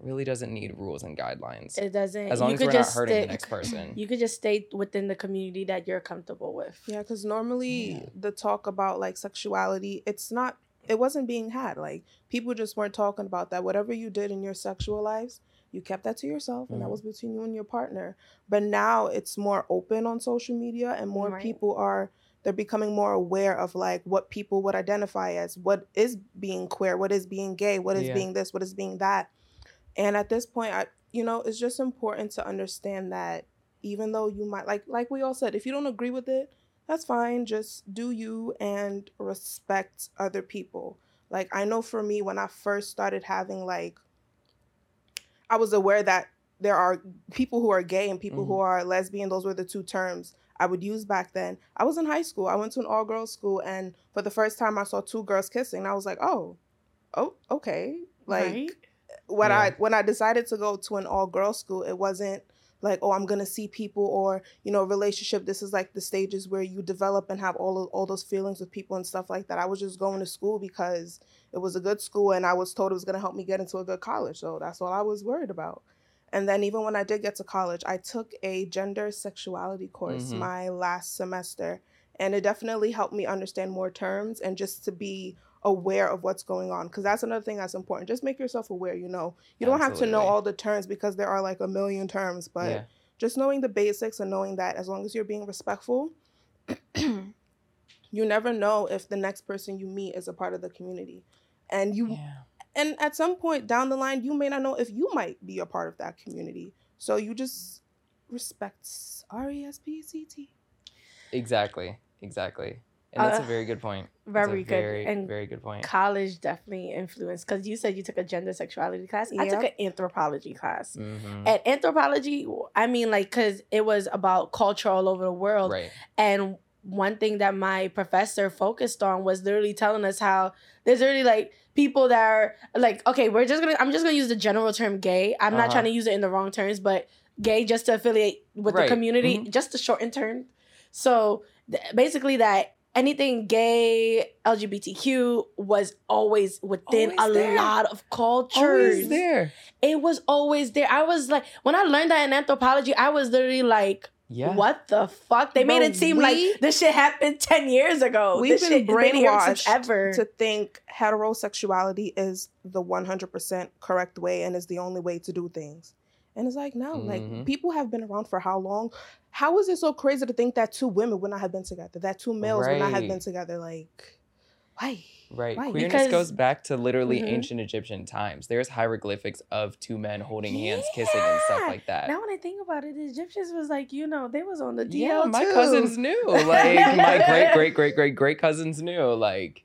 really doesn't need rules and guidelines. It doesn't. as long you as could we're not just hurting the next person. [clears throat] You could just stay within the community that you're comfortable with. Yeah, because normally Yeah. the talk about like sexuality, it's not, it wasn't being had. Like people just weren't talking about that. Whatever you did in your sexual lives, you kept that to yourself, and that Mhm. was between you and your partner. But now it's more open on social media, and more Right. people are. They're becoming more aware of like what people would identify as, what is being queer, what is being gay, what is Yeah. being this, what is being that. And at this point, I, you know, it's just important to understand that even though you might like, like we all said, if you don't agree with it, that's fine. Just do you and respect other people. Like I know for me, when I first started having like, I was aware that there are people who are gay and people who mm-hmm. are lesbian. Those were the two terms I would use back then. I was in high school. I went to an all girls school, and for the first time, I saw two girls kissing. I was like, oh, oh, okay. Like Right? when Yeah. I when I decided to go to an all girls school, it wasn't like oh I'm gonna see people or you know relationship. This is like the stages where you develop and have all of, all those feelings with people and stuff like that. I was just going to school because it was a good school and I was told it was gonna help me get into a good college. So that's all I was worried about. And then even when I did get to college, I took a gender sexuality course Mhm. my last semester, and it definitely helped me understand more terms and just to be aware of what's going on because that's another thing that's important just make yourself aware you know you don't have to know all the terms because there are like a million terms but yeah. just knowing the basics and knowing that as long as you're being respectful [clears throat] you never know if the next person you meet is a part of the community and you Yeah. and at some point down the line you may not know if you might be a part of that community so you just respect r-e-s-p-c-t Exactly. Exactly. And that's Uh, a very good point. Very good. Very, and very good point. college definitely influenced because you said you took a gender sexuality class. I took an anthropology class. hmm And anthropology, I mean, like, because it was about culture all over the world. Right. And one thing that my professor focused on was literally telling us how there's literally like people that are like, okay, we're just gonna, I'm just gonna use the general term gay. I'm not Uh-huh. trying to use it in the wrong terms, but gay just to affiliate with Right. the community, Mhm. just to shorten term. So th- basically, that anything gay, LGBTQ was always within Always a there. lot of cultures. Always there. It was always there. I was like, when I learned that in anthropology, I was literally like, Yeah. what the fuck? They made it seem we- like this shit happened [laughs] 10 years ago. We've This been shit been brainwashed ever. to think heterosexuality is the 100% correct way and is the only way to do things. And it's like, no, Mhm. like people have been around for how long? How is it so crazy to think that two women would not have been together, that two males would not have been together? Like, why? Right. Why? Queerness Because- goes back to literally Mhm. ancient Egyptian times. There's hieroglyphics of two men holding hands, kissing, and stuff like that. now when I think about it, the Egyptians was like, you know, they was on the DL yeah, my too. cousins knew. Like my great great great great great cousins knew. Like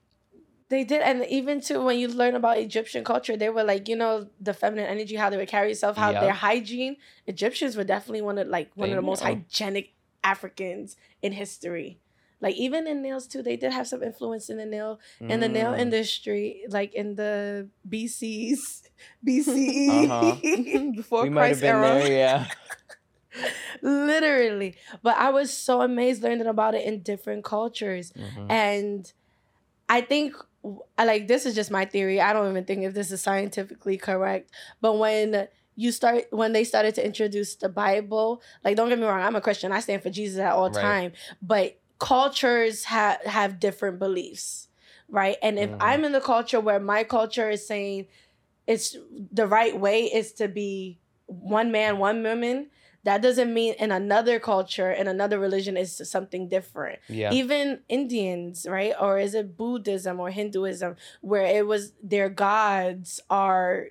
They did, and even too when you learn about Egyptian culture, they were like, you know, the feminine energy, how they would carry themselves, how Yep. their hygiene. Egyptians were definitely one of like one They of the most knew. hygienic Africans in history. Like even in nails too, they did have some influence in the nail in the nail mm, industry, like in the BCs, [laughs] BCE, Uh-huh. [laughs] Before we Christ era. there, yeah. [laughs] literally. But I was so amazed learning about it in different cultures. Mhm. And I think like this is just my theory. I don't even think if this is scientifically correct. But when you start when they started to introduce the Bible, like don't get me wrong, I'm a Christian. I stand for Jesus at all Right. time. But cultures have have different beliefs. Right. And if Mhm. I'm in the culture where my culture is saying it's the right way is to be one man, one woman, that doesn't mean in another culture, in another religion is something different Yeah. even Indians, right? Or is it Buddhism or Hinduism where it was their gods are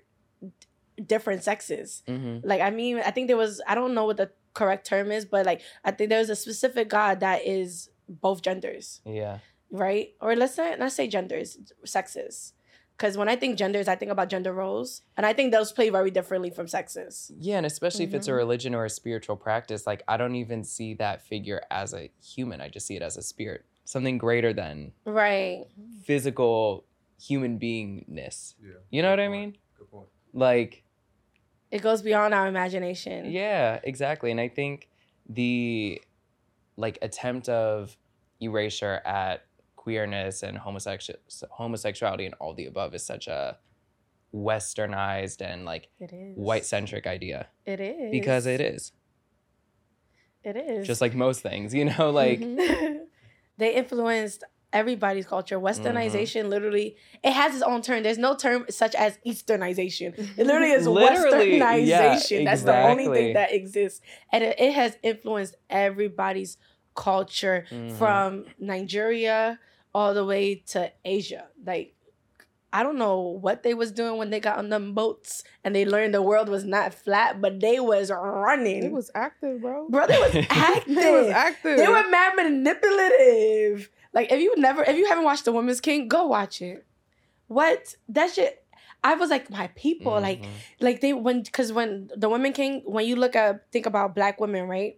different sexes? hmm Like I mean, I think there was I don't know what the correct term is, but like I think there's a specific god that is both genders, Yeah. right? Or let's not not say genders, sexes. Because when I think genders, I think about gender roles, and I think those play very differently from sexes. Yeah, and especially if it's a Mhm. religion or a spiritual practice, like I don't even see that figure as a human. I just see it as a spirit, something greater than Right. physical human beingness. Yeah. You know Good what I mean? Good point. Like, It goes beyond our imagination. yeah, exactly. And I think the like attempt of erasure at queerness and homosexual homosexuality and all the above is such a westernized and like white centric idea It is because it is It is just like most things, you know, like Mhm. [laughs] they influenced everybody's culture. Westernization literally it has its own term. There's no term such as Easternization. It [laughs] literally is Literally, yeah, Westernization. That's the only thing that exists. And it, it has influenced everybody's culture Mhm. from Nigeria all the way to Asia. Like I don't know what they was doing when they got on them boats and they learned the world was not flat, but they was running. It was active, bro. Bro, they was [laughs] active. It was active. They were mad manipulative. Like if you never, if you haven't watched The Woman's King, go watch it. What that shit? I was like my people, like Mhm. like they when because when The Woman King, when you look at think about black women, right?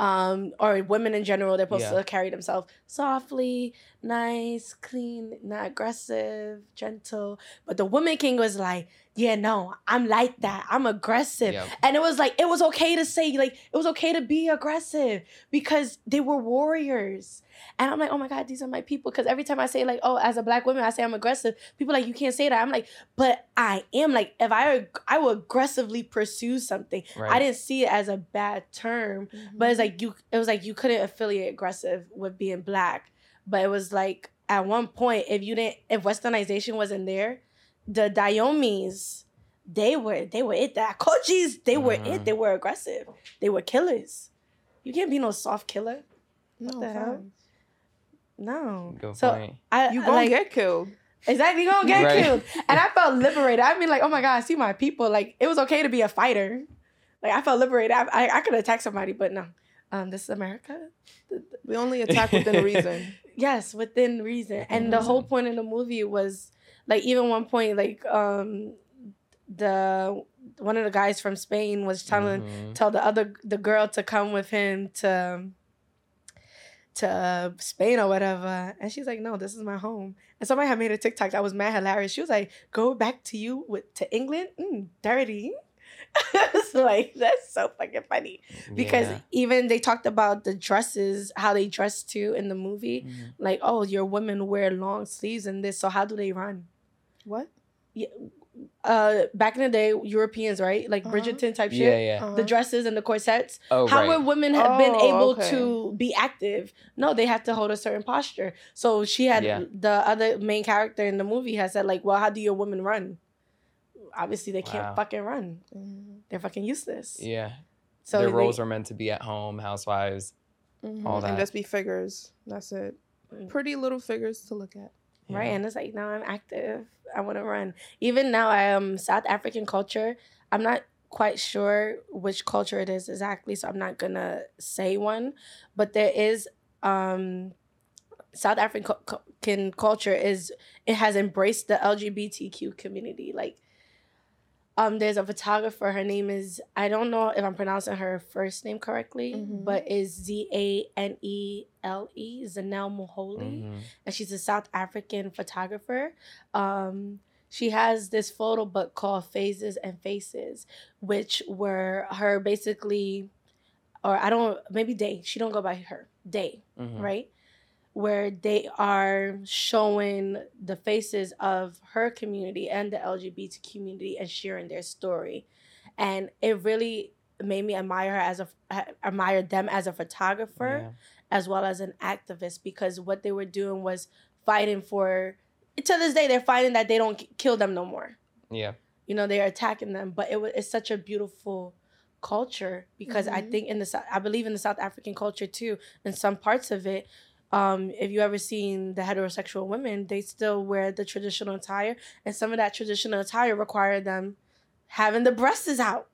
Um, or women in general, they're supposed Yeah. to carry themselves softly, nice, clean, not aggressive, gentle. But the Woman King was like, yeah, no, I'm like mm. that. I'm aggressive. Yep. And it was like it was okay to say like it was okay to be aggressive because they were warriors. And I'm like, oh my god, these are my people. Because every time I say like, oh, as a black woman, I say I'm aggressive. People are like you can't say that. I'm like, but I am like if I I will aggressively pursue something. Right. I didn't see it as a bad term, but it's mm-hmm. like you it was like you couldn't affiliate aggressive with being black. But it was like at one point if you didn't if westernization wasn't there, the Diomes they were they were it. The Agojies, they were Mhm. it. They were aggressive. They were killers. You can't be no soft killer. no, the hell? fam. No. Good so point. I You I gonna like, get killed. exactly you gonna get Right. killed. [laughs] And I felt liberated. I mean, like, oh my god, I see my people. Like, it was okay to be a fighter. Like, I felt liberated. I I, I could attack somebody, but no. Um, this is America. We only attack within [laughs] reason. Yes, within reason. And the reason. whole point of the movie was like even one point like um the one of the guys from Spain was telling Mhm. tell the other the girl to come with him to to Spain or whatever. And she's like, No, this is my home. And somebody had made a TikTok that was mad hilarious. She was like, Go back to you with to England? Mm, dirty. [laughs] it's like that's so fucking funny because Yeah. even they talked about the dresses, how they dress too in the movie. Mhm. Like, oh, your women wear long sleeves and this, so how do they run? What? Yeah, Uh, back in the day, Europeans, right? Like Uh-huh. Bridgerton type shit. yeah. Uh-huh. The dresses and the corsets. Oh, How right. would women have been Oh, able okay. to be active? No, they have to hold a certain posture. So she had Yeah. the other main character in the movie has said like, well, how do your women run? Obviously, they can't Wow. fucking run. Mhm. They're fucking useless. yeah. So Their they- roles are meant to be at home, housewives. Mhm. All And just be figures. That's it. Pretty little figures to look at. Right and it's like now i'm active. I want to run. Even now i am south african culture. I'm not quite sure which culture it is exactly so i'm not gonna say one but there is um south african cu- cu- culture is it has embraced the lgbtq community like um there's a photographer her name is i don't know if i'm pronouncing her first name correctly Mhm. but is z-a-n-e-l-e Zanele Muholi Mhm. and she's a South African photographer. Um, she has this photo book called Phases and Faces, which were her basically, or I don't maybe Day. She don't go by her Day, Mhm. right? Where they are showing the faces of her community and the LGBT community and sharing their story, and it really made me admire her as a admire them as a photographer Yeah. As well as an activist because what they were doing was fighting for to this day they're fighting that they don't kill them no more Yeah. you know they're attacking them but it was it's such a beautiful culture because i Mhm. think in the Sou- i believe in the south african culture too in some parts of it um, if you ever seen the heterosexual women they still wear the traditional attire and some of that traditional attire require them having the breasts out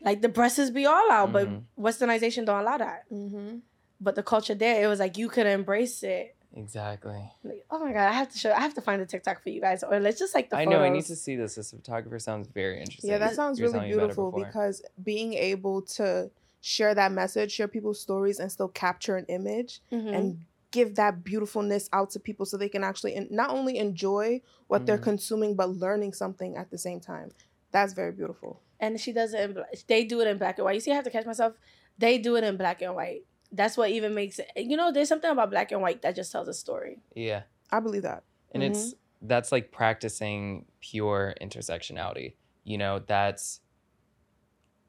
like the breasts be all out Mhm. but westernization don't allow that Mm-hmm. But the culture there, it was like you could embrace it. Exactly. Like, oh my god, I have to show. I have to find the TikTok for you guys, or let's just like the. I Photos. know. I need to see this. This photographer sounds very interesting. Yeah, that sounds You were really telling me about it beautiful because being able to share that message, share people's stories, and still capture an image Mhm. and give that beautifulness out to people so they can actually en- not only enjoy what they're Mhm. consuming but learning something at the same time. That's very beautiful. and she does it in. They do it in black and white. You see, I have to catch myself. They do it in black and white. That's what even makes it. You know, there's something about black and white that just tells a story. yeah. I believe that. and it's mm-hmm. that's like practicing pure intersectionality you know that's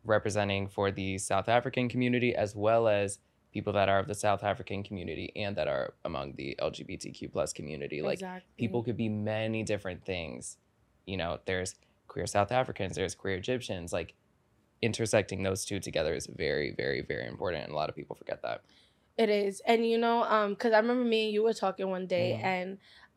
representing for the south african community as well as people that are of the south african community and that are among the lgbtq plus community like exactly. people could be many different things you know there's queer south africans there's queer egyptians like intersecting those two together is very very very important and a lot of people forget that It is. And you know, um, because I remember me and you were talking one day Mhm. and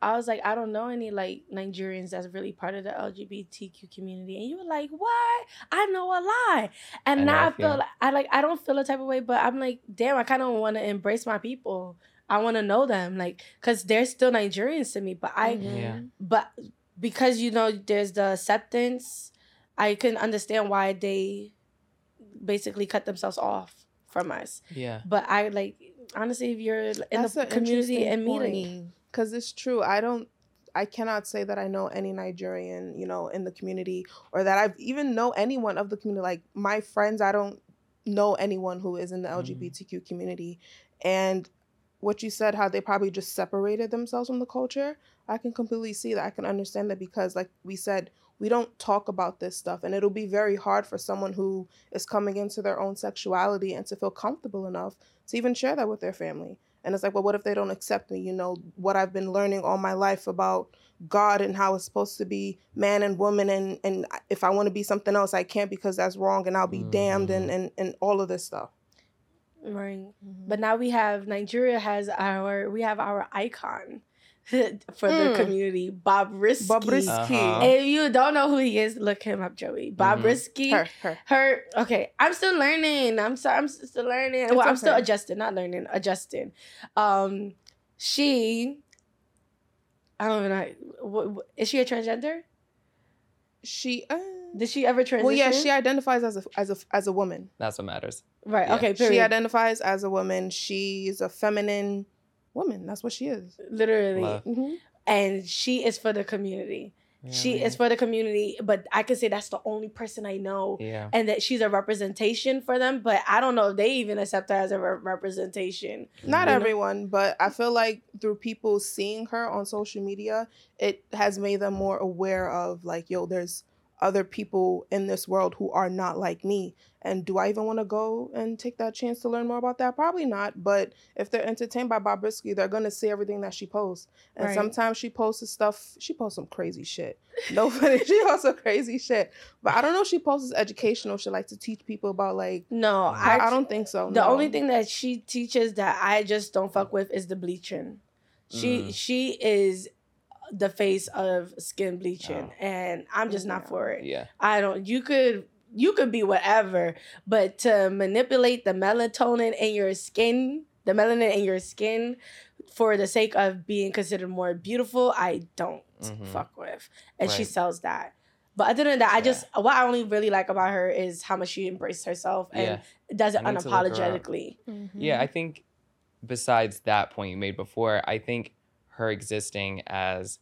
I was like, I don't know any like Nigerians that's really part of the LGBTQ community. And you were like, What? I know a lot. And I know, now I I feel feel- like I like I don't feel a type of way, but I'm like, damn, I kinda wanna embrace my people. I wanna know them. Like, cause they're still Nigerians to me. But I. Yeah. but because you know there's the acceptance, I can understand why they basically cut themselves off from us. yeah But I like honestly, if you're in the community and meeting, because it's true. I don't. I cannot say that I know any Nigerian, you know, in the community, or that I've even know anyone of the community. Like my friends, I don't know anyone who is in the. Mm. LGBTQ community. And what you said, how they probably just separated themselves from the culture, I can completely see that. I can understand that because, like we said, we don't talk about this stuff, and it'll be very hard for someone who is coming into their own sexuality and to feel comfortable enough to even share that with their family. And it's like, well, what if they don't accept me? You know, what I've been learning all my life about God and how it's supposed to be man and woman, and and if I want to be something else, I can't because that's wrong, and I'll be damned, and mm-hmm. and and all of this stuff. right? Mm-hmm. But now we have Nigeria has our we have our icon [laughs] for the Mm. community, Bob Risky. Bobrisky, Uh-huh. If you don't know who he is, look him up, Joey. Bob Mhm. Risky. her, her. her okay i'm still learning i'm sorry i'm still learning It's well i'm still adjusting not learning adjusting um she i don't even know what, what, is she a transgender She, uh, did she ever transition well, yeah, she identifies as a as a as a woman. that's what matters right yeah. okay She identifies as a woman. She's a feminine woman. That's what she is. literally Mm-hmm. and she is for the community She Really? is for the community, but I can say that's the only person I know. Yeah. And that she's a representation for them, but I don't know if they even accept her as a re- representation. Not You know? everyone, but I feel like through people seeing her on social media, it has made them more aware of like, yo, there's other people in this world who are not like me. And do I even want to go and take that chance to learn more about that? Probably not. But if they're entertained by Bobrisky, they're gonna see everything that she posts. And Right. sometimes she posts stuff. She posts some crazy shit. No funny. [laughs] she posts some crazy shit. But I don't know. if She posts educational. She likes to teach people about like. No, I, I, I don't think so. The no. only thing that she teaches that I just don't fuck with is the bleaching. She Mm. she is the face of skin bleaching, Oh. and I'm just not Yeah. for it. Yeah. I don't. You could you could be whatever, but to manipulate the melatonin in your skin, the melanin in your skin, for the sake of being considered more beautiful, I don't Mhm. fuck with. And she sells that. But other than that, I just what I only really like about her is how much she embraced herself and Yeah. does it I need to look her up. unapologetically. Yeah, I think besides that point you made before, I think her existing as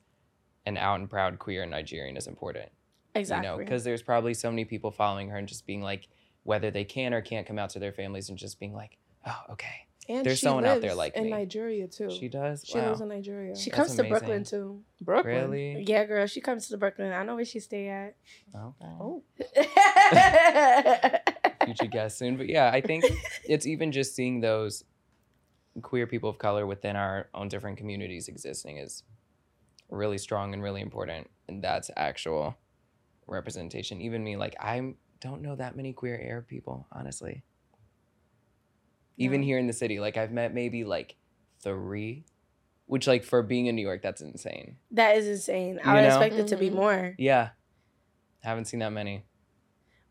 an out and proud queer Nigerian is important. Exactly. You know, because there's probably so many people following her and just being like, whether they can or can't come out to their families and just being like, oh, okay. And There's she someone out there like in me. Nigeria too. She does? She wow. lives in Nigeria. she That's comes to Brooklyn too. Brooklyn. Really? Yeah, girl, she comes to the Brooklyn. I know where she stay at. Okay. Oh. [laughs] Future guest soon. But yeah, I think [laughs] it's even just seeing those queer people of color within our own different communities existing is really strong and really important. And that's actual representation. Even me, like, I don't know that many queer Arab people, honestly. Even No. here in the city, like, I've met maybe like three, which, like, for being in New York, that's insane. that is insane. I You would know? expect it to be Mhm. more. Yeah. Haven't seen that many,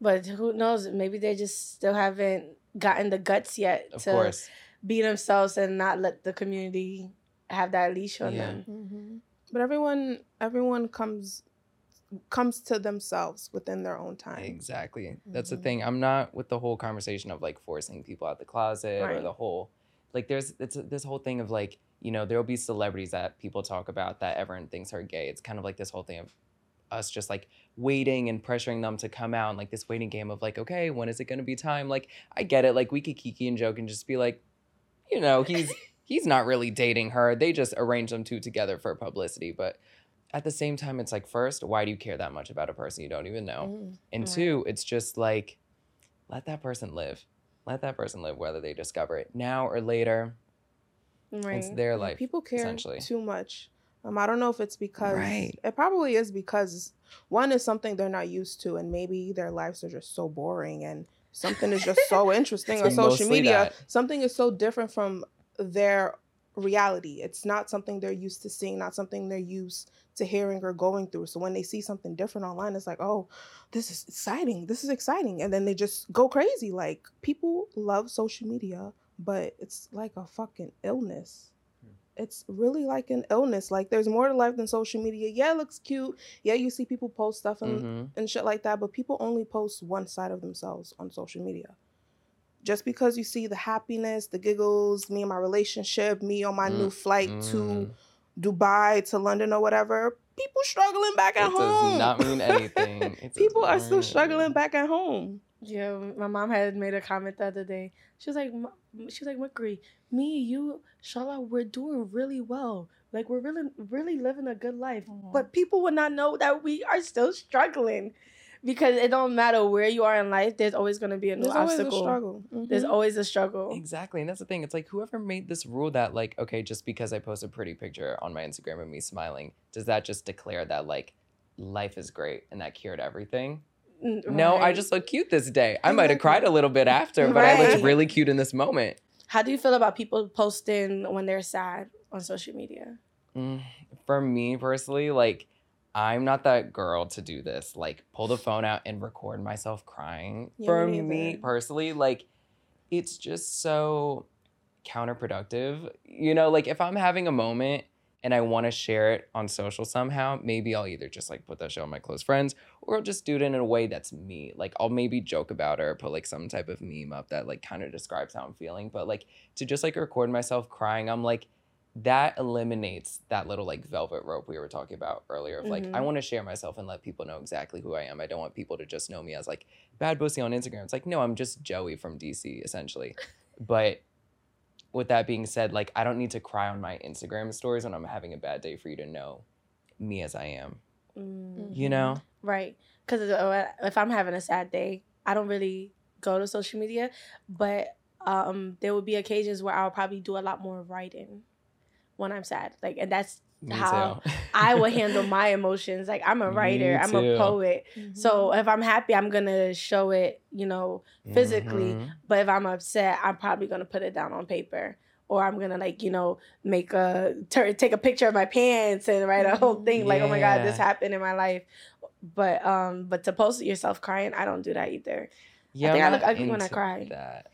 But who knows? Maybe they just still haven't gotten the guts yet of to course. Be themselves and not let the community have that leash on Yeah. them. hmm But everyone, everyone comes comes to themselves within their own time. Exactly. That's Mhm. the thing. I'm not with the whole conversation of like forcing people out the closet or the whole like there's it's this whole thing of like you know there'll be celebrities that people talk about that everyone thinks are gay. It's kind of like this whole thing of us just like waiting and pressuring them to come out and like this waiting game of like okay when is it going to be time like I get it like we could kiki and joke and just be like you know he's he's not really dating her they just arranged them two together for publicity but at the same time it's like first why do you care that much about a person you don't even know Mhm. and Right. two, it's just like, let that person live. Let that person live, whether they discover it now or later. Right. It's their life. people care too much. Um, I don't know if it's because Right. it probably is because one is something they're not used to, and maybe their lives are just so boring, and something is just so [laughs] interesting on social media. that. Something is so different from their reality. It's not something they're used to seeing, not something they're used to hearing or going through. So when they see something different online, it's like, oh, this is exciting. This is exciting. And then they just go crazy. Like people love social media, but it's like a fucking illness. It's really like an illness. Like there's more to life than social media. Yeah, it looks cute. Yeah, you see people post stuff and, Mhm. and shit like that, but people only post one side of themselves on social media. Just because you see the happiness, the giggles, me and my relationship, me on my new Mm, flight Mm. to Dubai to London or whatever, people struggling back at It home. does not mean anything. [laughs] People are still struggling back at home. Yeah, my mom had made a comment the other day. She was like, "M- she was like, Mukri, me, you, Shala, we're doing really well. Like we're really, really living a good life. But people would not know that we are still struggling, because it don't matter where you are in life. There's always gonna be a new There's always obstacle. a struggle. There's Mhm. always a struggle. Exactly. And that's the thing. It's like whoever made this rule that like, okay, just because I post a pretty picture on my Instagram of me smiling, does that just declare that like life is great and that cured everything? N- No, I just look cute this day. I might have cried a little bit after, but I looked really cute in this moment. How do you feel about people posting when they're sad on social media? Mm, for me personally, like I'm not that girl to do this. Like pull the phone out and record myself crying. Yeah, for me me personally, like it's just so counterproductive. You know, like if I'm having a moment and I want to share it on social somehow, maybe I'll either just like put that shit on my close friends or I'll just do it in a way that's me. Like I'll maybe joke about it or put like some type of meme up that like kind of describes how I'm feeling. But like to just like record myself crying, I'm like, that eliminates that little like velvet rope we were talking about earlier of like I Mhm. want to share myself and let people know exactly who I am. I don't want people to just know me as like BhadddBhussy on Instagram. It's like no, I'm just Joey from DC essentially. but with that being said, like I don't need to cry on my Instagram stories when I'm having a bad day for you to know me as I am. Mm. You know? Right. Because if I'm having a sad day, I don't really go to social media, but um, there would be occasions where I'll probably do a lot more writing when I'm sad. Like, and that's Me how. I would [laughs] handle my emotions. Like, I'm a writer, I'm a poet. Mm-hmm. So if I'm happy, I'm gonna show it, you know, physically. Mhm. But if I'm upset, I'm probably gonna put it down on paper. Or I'm gonna like you know make a tur take a picture of my pants and write a whole Mhm. thing like oh my god this happened in my life, but um but to post yourself crying I don't do that either. Yeah, think I'm I look ugly when I cry. That.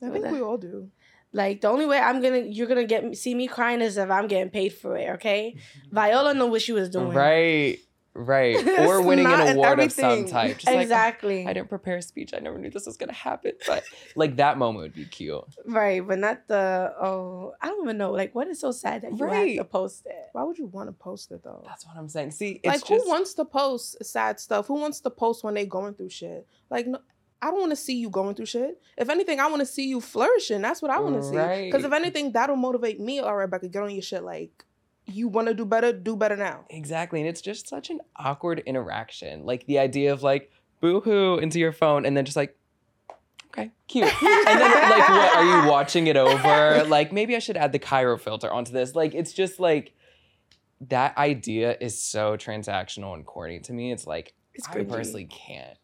I think we all do. Like the only way I'm gonna you're gonna get see me crying is if I'm getting paid for it. Okay, mm-hmm. Viola knew what she was doing. Right, right. [laughs] Or winning not an award of some type. Just like, exactly. I didn't prepare a speech. I never knew this was gonna happen. But like that moment would be cute. right, but not the oh I don't even know like what is so sad that you Right. have to post it. Why would you want to post it though? That's what I'm saying. See, it's like just who wants to post sad stuff? Who wants to post when they're going through shit? Like no, I don't want to see you going through shit. If anything, I want to see you flourishing. That's what I want to see. Because if anything, that'll motivate me. All right, Rebecca, get on your shit. Like you want to do better, do better now. exactly, and it's just such an awkward interaction. Like the idea of like boo hoo into your phone, and then just like. Okay, cute. [laughs] And then, like, what are you watching it over? Like, maybe I should add the Cairo filter onto this. Like, it's just like that idea is so transactional and corny to me. It's like It's I personally can't.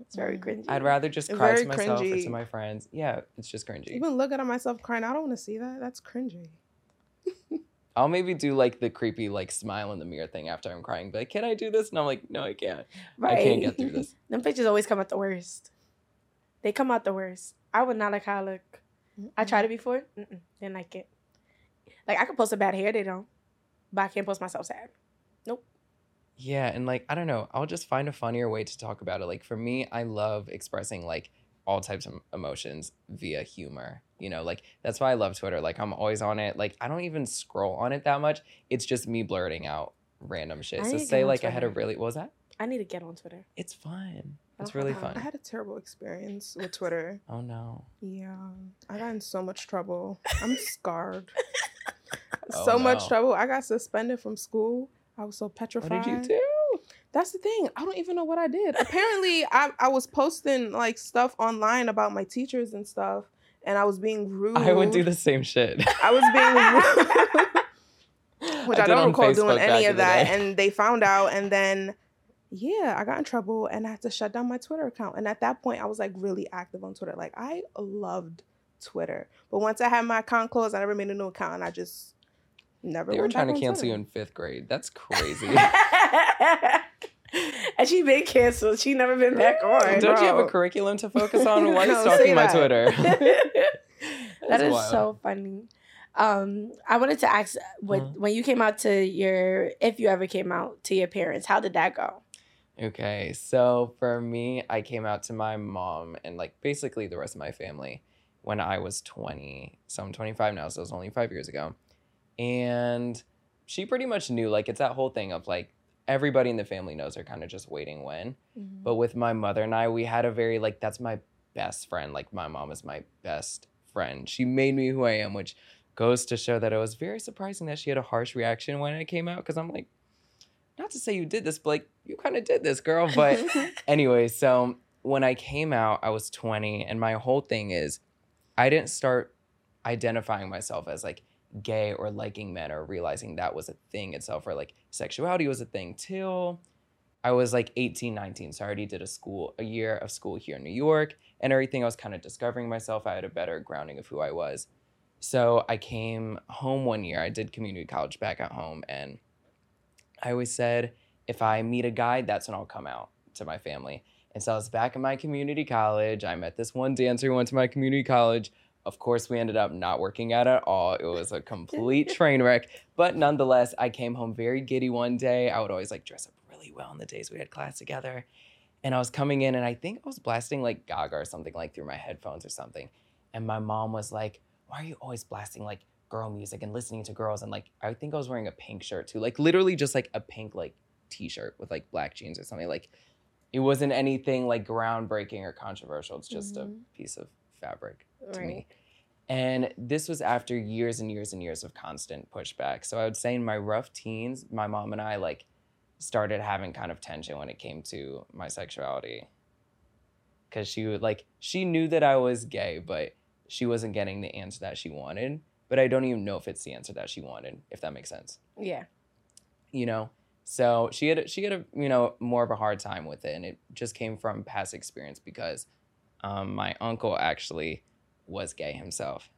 It's very mm. cringy. I'd rather just It's cry to myself or to my friends. Yeah, it's just cringy. Even looking at myself crying, I don't want to see that. That's cringy. [laughs] I'll maybe do like the creepy like smile in the mirror thing after I'm crying. Be like, can I do this? And I'm like, no, I can't. I can't get through this. [laughs] Them pictures always come out the worst. They come out the worst. I would not like how I look. I tried it before. Mm-mm, didn't like it. Like I could post a bad hair, they don't. But I can't post myself sad. Yeah, and like I don't know, I'll just find a funnier way to talk about it. Like for me, I love expressing like all types of emotions via humor. You know, like that's why I love Twitter. Like I'm always on it. Like I don't even scroll on it that much. It's just me blurting out random shit. I So say like I had a really what was that? I need to get on Twitter. It's fun. It's really fun. I had a terrible experience with Twitter. Oh no. Yeah, I got in so much trouble. I'm scarred. [laughs] Oh, so much trouble. I got suspended from school. I was so What petrified. did you do? That's the thing. I don't even know what I did. Apparently, I, I was posting like stuff online about my teachers and stuff, and I was being rude. I would do the same shit. I was being [laughs] rude, which I, did don't on recall Facebook doing any of that. And they found out, and then yeah, I got in trouble, and I had to shut down my Twitter account. And at that point, I was like really active on Twitter. Like I loved Twitter, but once I had my account closed, I never made a new account, and I just never. They were trying to cancel you in fifth grade. That's [laughs] crazy. and she been canceled. She never been back on. Don't you have a curriculum to focus on? Why [laughs] are you No, stalking my. Twitter? [laughs] that That's wild. so funny. Um, I wanted to ask what Mhm. when you came out to your if you ever came out to your parents, how did that go? Okay, so for me, I came out to my mom and like basically the rest of my family when I was 20. So I'm 25 now, so it was only five years ago. And she pretty much knew, like, it's that whole thing of like everybody in the family knows they're kind of just waiting when. Mm-hmm. But with my mother and I, we had a very, like, that's my best friend. Like, my mom is my best friend. She made me who I am, which goes to show that it was very surprising that she had a harsh reaction when it came out because I'm like, not to say you did this, but like, you kind of did this, girl. [laughs] But anyway, so when I came out, I was 20, and my whole thing is I didn't start identifying myself as like gay or liking men or realizing that was a thing itself or like sexuality was a thing till I was like 18, 19. So I already did a school, a year of school here in New York and everything. I was kind of discovering myself. I had a better grounding of who I was. So I came home one year. I did community college back at home. And I always said, if I meet a guy, that's when I'll come out to my family. And so I was back in my community college. I met this one dancer who went to my community college. Of course, we ended up not working out at all. It was a [laughs] complete train wreck. But nonetheless, I came home very giddy one day. I would always like dress up really well on the days we had class together. And I was coming in and I think I was blasting like Gaga or something like through my headphones or something. And my mom was like, why are you always blasting like girl music and listening to girls? And like, I think I was wearing a pink shirt too, like literally just like a pink like t-shirt with like black jeans or something. Like, it wasn't anything like groundbreaking or controversial. It's just Mhm. a piece of fabric to Right. me. And this was after years and years and years of constant pushback. So I would say in my rough teens, my mom and I like started having kind of tension when it came to my sexuality. Cause she would like she knew that I was gay, but she wasn't getting the answer that she wanted. But I don't even know if it's the answer that she wanted, if that makes sense Yeah. you know so she had a- she had a you know more of a hard time with it and it just came from past experience because um, my uncle actually was gay himself.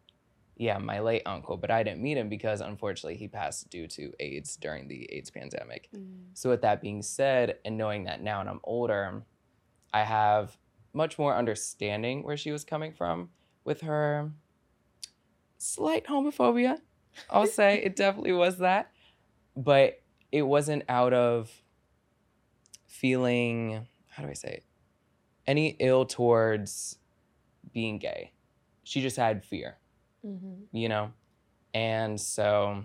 Yeah my late uncle but i didn't meet him because unfortunately he passed due to aids during the aids pandemic. Mm. So with that being said and knowing that now and i'm older i have much more understanding where she was coming from with her slight homophobia i'll say. [laughs] It definitely was that. But it wasn't out of feeling how do i say it? Any ill towards being gay she just had fear Mm-hmm. you know? And so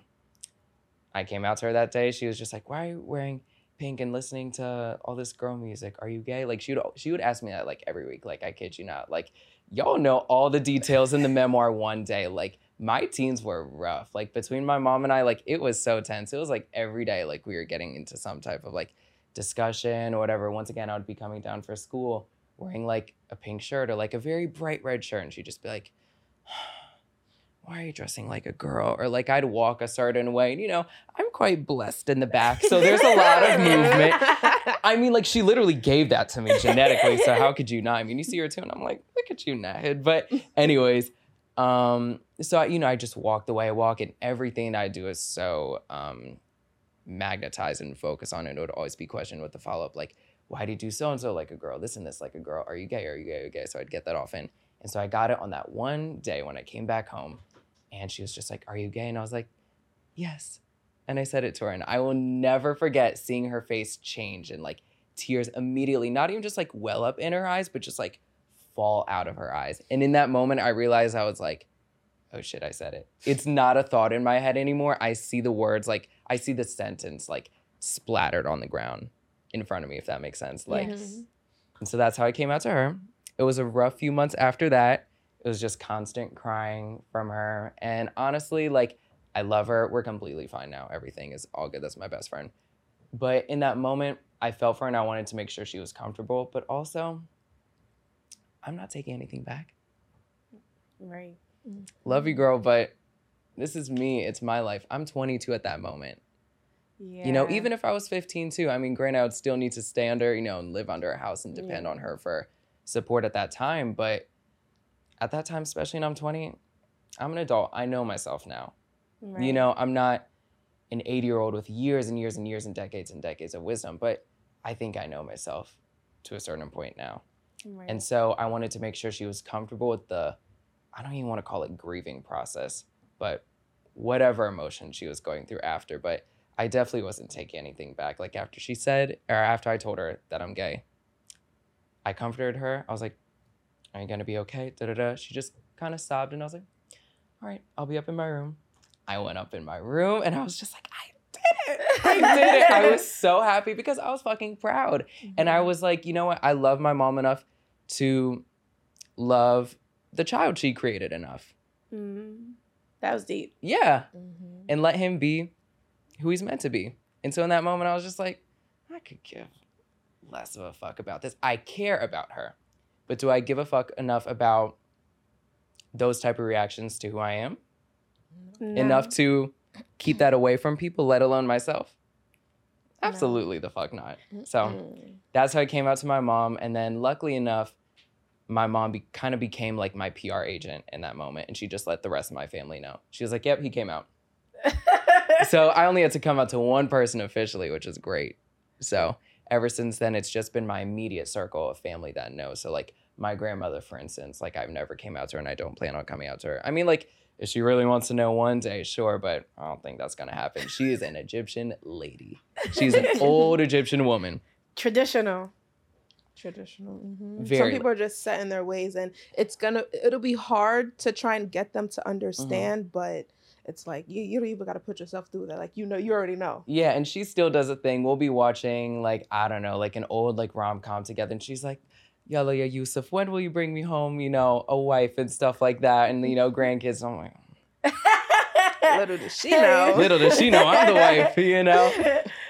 i came out to her that day. She was just like why are you wearing pink and listening to all this girl music? Are you gay? Like she would she would ask me that like every week like i kid you not. Like y'all know all the details in the memoir [laughs] one day. Like my teens were rough. Like between my mom and i like it was so tense. It was like every day like we were getting into some type of like discussion or whatever. Once again i would be coming down for school wearing like a pink shirt or like a very bright red shirt and she'd just be like [sighs] why are you dressing like a girl? Or like I'd walk a certain way. And you know, I'm quite blessed in the back. So there's a lot of movement. I mean, like she literally gave that to me genetically. So how could you not? I mean, you see her too, and I'm like, look at you, Nahid. But anyways, um, so I, you know, I just walk the way I walk, and everything I do is so um magnetized and focused on it. It would always be questioned with the follow-up, like, why do you do so and so like a girl? This and this like a girl. Are you gay? Are you gay? Are you gay? So I'd get that often. And so I got it on that one day when I came back home. And she was just like, Are you gay? And I was like, Yes. And I said it to her. And I will never forget seeing her face change and like tears immediately, not even just like well up in her eyes, but just like fall out of her eyes. And in that moment, I realized I was like, Oh shit, I said it. It's not a thought in my head anymore. I see the words, like, I see the sentence like splattered on the ground in front of me, if that makes sense. Like, Yes. and so that's how I came out to her. It was a rough few months after that. It was just constant crying from her. And honestly, like, I love her. We're completely fine now. Everything is all good. That's my best friend. But in that moment, I felt for her and I wanted to make sure she was comfortable. But also, I'm not taking anything back. Right. Love you, girl, but this is me. It's my life. I'm 22 at that moment. Yeah. You know, even if I was 15 too, I mean, granted, I would still need to stay under, you know, and live under a house and depend Yeah. on her for support at that time. But at that time, especially when I'm 20, I'm an adult. I know myself now. You know, I'm not an 80 year old with years and years and years and decades and decades of wisdom, but I think I know myself to a certain point now. Right. And so I wanted to make sure she was comfortable with the, I don't even want to call it grieving process, but whatever emotion she was going through after. But I definitely wasn't taking anything back. Like after she said, or after I told her that I'm gay, I comforted her. I was like, Are you to be okay? Da da da. She just kind of sobbed and I was like, All right, I'll be up in my room. I went up in my room and I was just like, I did it. I did it. I was so happy because I was fucking proud. And I was like, you know what? I love my mom enough to love the child she created enough. Mhm. That was deep. Yeah. Mm-hmm. And let him be who he's meant to be. And so in that moment, I was just like, I could give less of a fuck about this. I care about her. But do I give a fuck enough about those type of reactions to who I am? Enough to keep that away from people, let alone myself? No. Absolutely the fuck not. So that's how I came out to my mom. And then luckily enough, my mom be, kind of became like my PR agent in that moment. And she just let the rest of my family know. She was like, yep, he came out. [laughs] So I only had to come out to one person officially, which is great. So ever since then, it's just been my immediate circle of family that knows. So like my grandmother, for instance, like I've never came out to her and I don't plan on coming out to her. I mean, like, if she really wants to know one day, sure, but I don't think that's gonna happen. She is an Egyptian lady. She's an [laughs] old Egyptian woman. Traditional. traditional. mhm. Very- Some people are just set in their ways, and it's gonna it'll be hard to try and get them to Mm-hmm. understand. But it's like you you don't even got to put yourself through that. Like you know, you already know. Yeah, and she still does a thing. We'll be watching like I don't know, like an old like rom com together, and she's like, "Yalla ya Yusuf, when will you bring me home? You know, a wife and stuff like that, and you know, grandkids." I'm like, [laughs] Little does she know. little does she know I'm the wife, you [laughs] know.